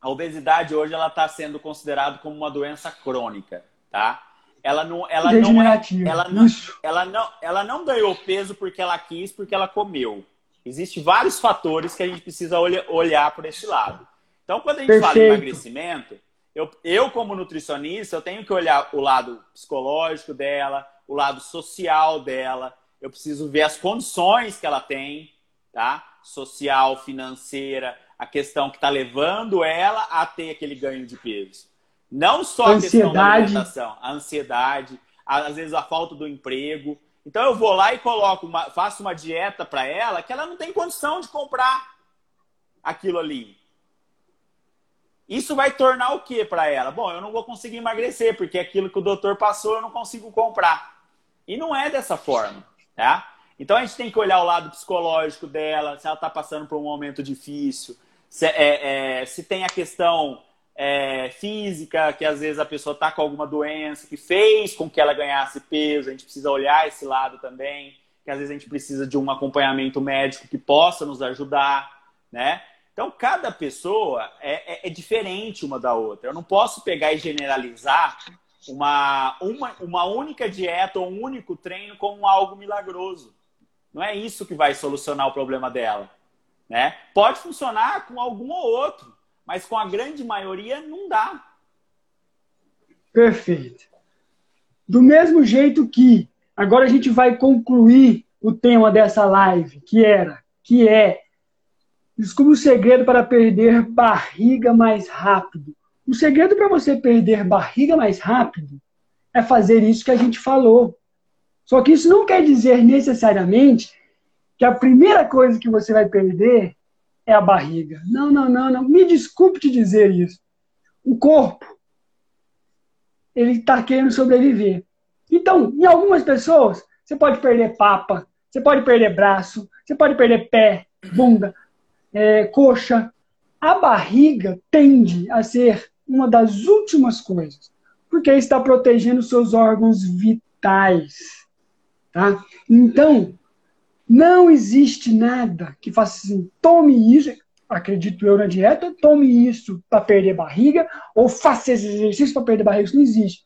A obesidade hoje ela está sendo considerada como uma doença crônica, tá? Ela não, ela não, é, ela não, ela não, ela não ganhou peso porque ela quis, porque ela comeu. Existem vários fatores que a gente precisa olhar, olhar por esse lado. Então, quando a gente Perfeito. fala em emagrecimento, eu, eu, como nutricionista, eu tenho que olhar o lado psicológico dela, o lado social dela, eu preciso ver as condições que ela tem, tá? Social, financeira, a questão que está levando ela a ter aquele ganho de peso. Não só a, questão da alimentação, a ansiedade, às vezes a falta do emprego. Então eu vou lá e coloco, uma, faço uma dieta para ela que ela não tem condição de comprar aquilo ali. Isso vai tornar o que para ela? Bom, eu não vou conseguir emagrecer porque aquilo que o doutor passou eu não consigo comprar. E não é dessa forma. Tá? Então a gente tem que olhar o lado psicológico dela, se ela está passando por um momento difícil, se, é, é, se tem a questão é, física, que às vezes a pessoa está com alguma doença que fez com que ela ganhasse peso, a gente precisa olhar esse lado também, que às vezes a gente precisa de um acompanhamento médico que possa nos ajudar, né? Então, cada pessoa é, é, é diferente uma da outra. Eu não posso pegar e generalizar uma, uma, uma única dieta ou um único treino como algo milagroso. Não é isso que vai solucionar o problema dela. Né? Pode funcionar com algum ou outro, mas com a grande maioria não dá. Perfeito. Do mesmo jeito que agora a gente vai concluir o tema dessa live, que era, que é descubra o segredo para perder barriga mais rápido. O segredo para você perder barriga mais rápido é fazer isso que a gente falou. Só que isso não quer dizer necessariamente que a primeira coisa que você vai perder é a barriga. Não, não, não, não. Me desculpe te dizer isso. O corpo, ele está querendo sobreviver. Então, em algumas pessoas, você pode perder papa, você pode perder braço, você pode perder pé, bunda, é, coxa. A barriga tende a ser uma das últimas coisas, porque está protegendo seus órgãos vitais. Tá? Então, não existe nada que faça assim, tome isso, acredito eu na dieta, tome isso para perder barriga, ou faça esse exercício para perder barriga. Isso não existe.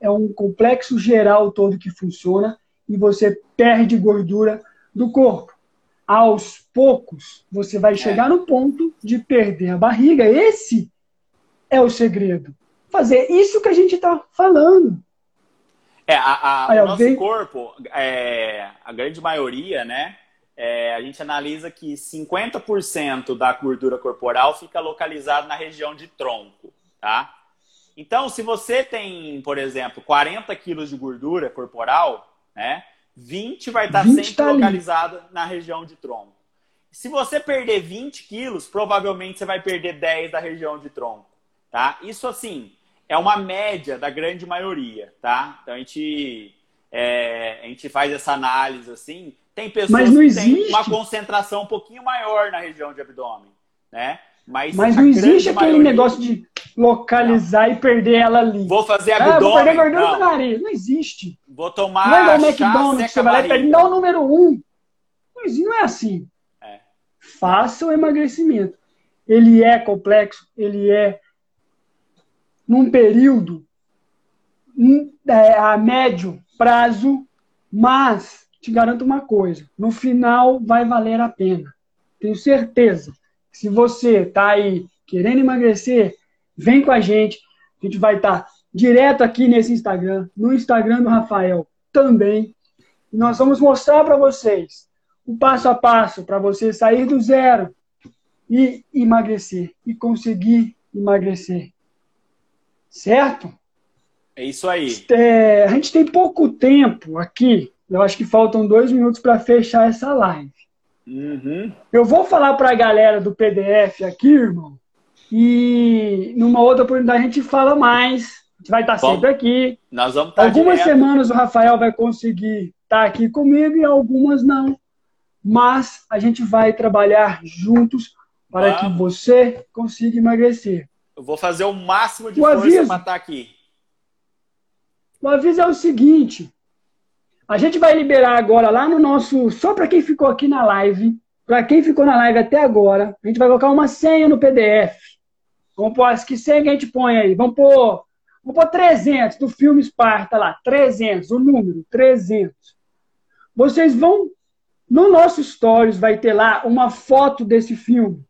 É um complexo geral todo que funciona e você perde gordura do corpo. Aos poucos, você vai chegar no ponto de perder a barriga. Esse é o segredo. Fazer isso que a gente está falando. É, a, a, Aí, o nosso corpo, é, a grande maioria, né? É, a gente analisa que 50% da gordura corporal fica localizada na região de tronco, tá? Então, se você tem, por exemplo, 40 quilos de gordura corporal, né? 20 vai estar 20 sempre tá localizada na região de tronco. Se você perder 20 quilos, provavelmente você vai perder 10 da região de tronco, tá? Isso assim, é uma média da grande maioria, tá? Então a gente, é, a gente faz essa análise assim. Tem pessoas que têm uma concentração um pouquinho maior na região de abdômen, né? Mas, Mas não existe aquele maioria... negócio de localizar não. e perder ela ali. Vou fazer abdômen. Ah, vou perder gordura não. do nariz. Não existe. Vou tomar. Não é igual McDonald's, você vai lá e perde. Dá o número um. Mas não é assim. É. Faça o emagrecimento. Ele é complexo, ele é num período é, a médio prazo, mas te garanto uma coisa: no final vai valer a pena. Tenho certeza. Se você está aí querendo emagrecer, vem com a gente. A gente vai estar tá direto aqui nesse Instagram, no Instagram do Rafael também. Nós vamos mostrar para vocês o passo a passo para você sair do zero e emagrecer e conseguir emagrecer. Certo? É isso aí. É, a gente tem pouco tempo aqui. Eu acho que faltam dois minutos para fechar essa live. Uhum. Eu vou falar para a galera do PDF aqui, irmão. E numa outra oportunidade a gente fala mais. A gente vai estar tá sempre aqui. Nós vamos estar tá Algumas direto. semanas o Rafael vai conseguir estar tá aqui comigo e algumas não. Mas a gente vai trabalhar juntos para vamos. que você consiga emagrecer. Eu vou fazer o máximo de o força para estar aqui. O aviso é o seguinte: a gente vai liberar agora lá no nosso. Só para quem ficou aqui na live, para quem ficou na live até agora, a gente vai colocar uma senha no PDF. Vamos pôr, que senha que a gente põe aí? Vamos pôr, vamos pôr 300 do filme Esparta lá, 300, o número, 300. Vocês vão, no nosso Stories vai ter lá uma foto desse filme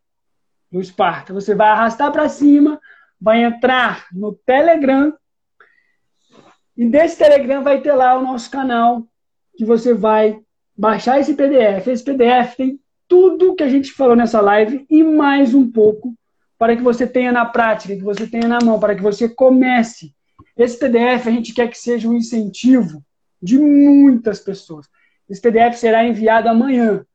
do Esparta. Você vai arrastar para cima, vai entrar no Telegram e desse Telegram vai ter lá o nosso canal que você vai baixar esse PDF. Esse PDF tem tudo que a gente falou nessa live e mais um pouco para que você tenha na prática, que você tenha na mão, para que você comece. Esse PDF a gente quer que seja um incentivo de muitas pessoas. Esse PDF será enviado amanhã.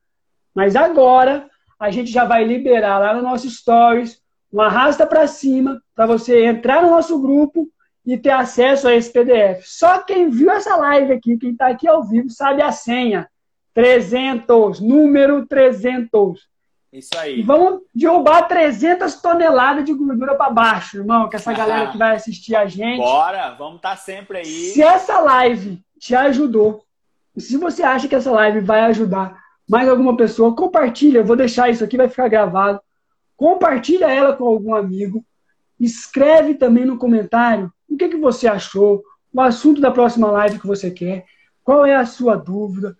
Mas agora a gente já vai liberar lá no nosso Stories, um arrasta para cima, para você entrar no nosso grupo e ter acesso a esse PDF. Só quem viu essa live aqui, quem está aqui ao vivo, sabe a senha. 300, número 300. Isso aí. E vamos derrubar 300 toneladas de gordura para baixo, irmão, que essa galera que vai assistir a gente. Bora, vamos estar tá sempre aí. Se essa live te ajudou, se você acha que essa live vai ajudar mais alguma pessoa, compartilha. Eu vou deixar isso aqui, vai ficar gravado. Compartilha ela com algum amigo. Escreve também no comentário o que, que você achou, o assunto da próxima live que você quer, qual é a sua dúvida,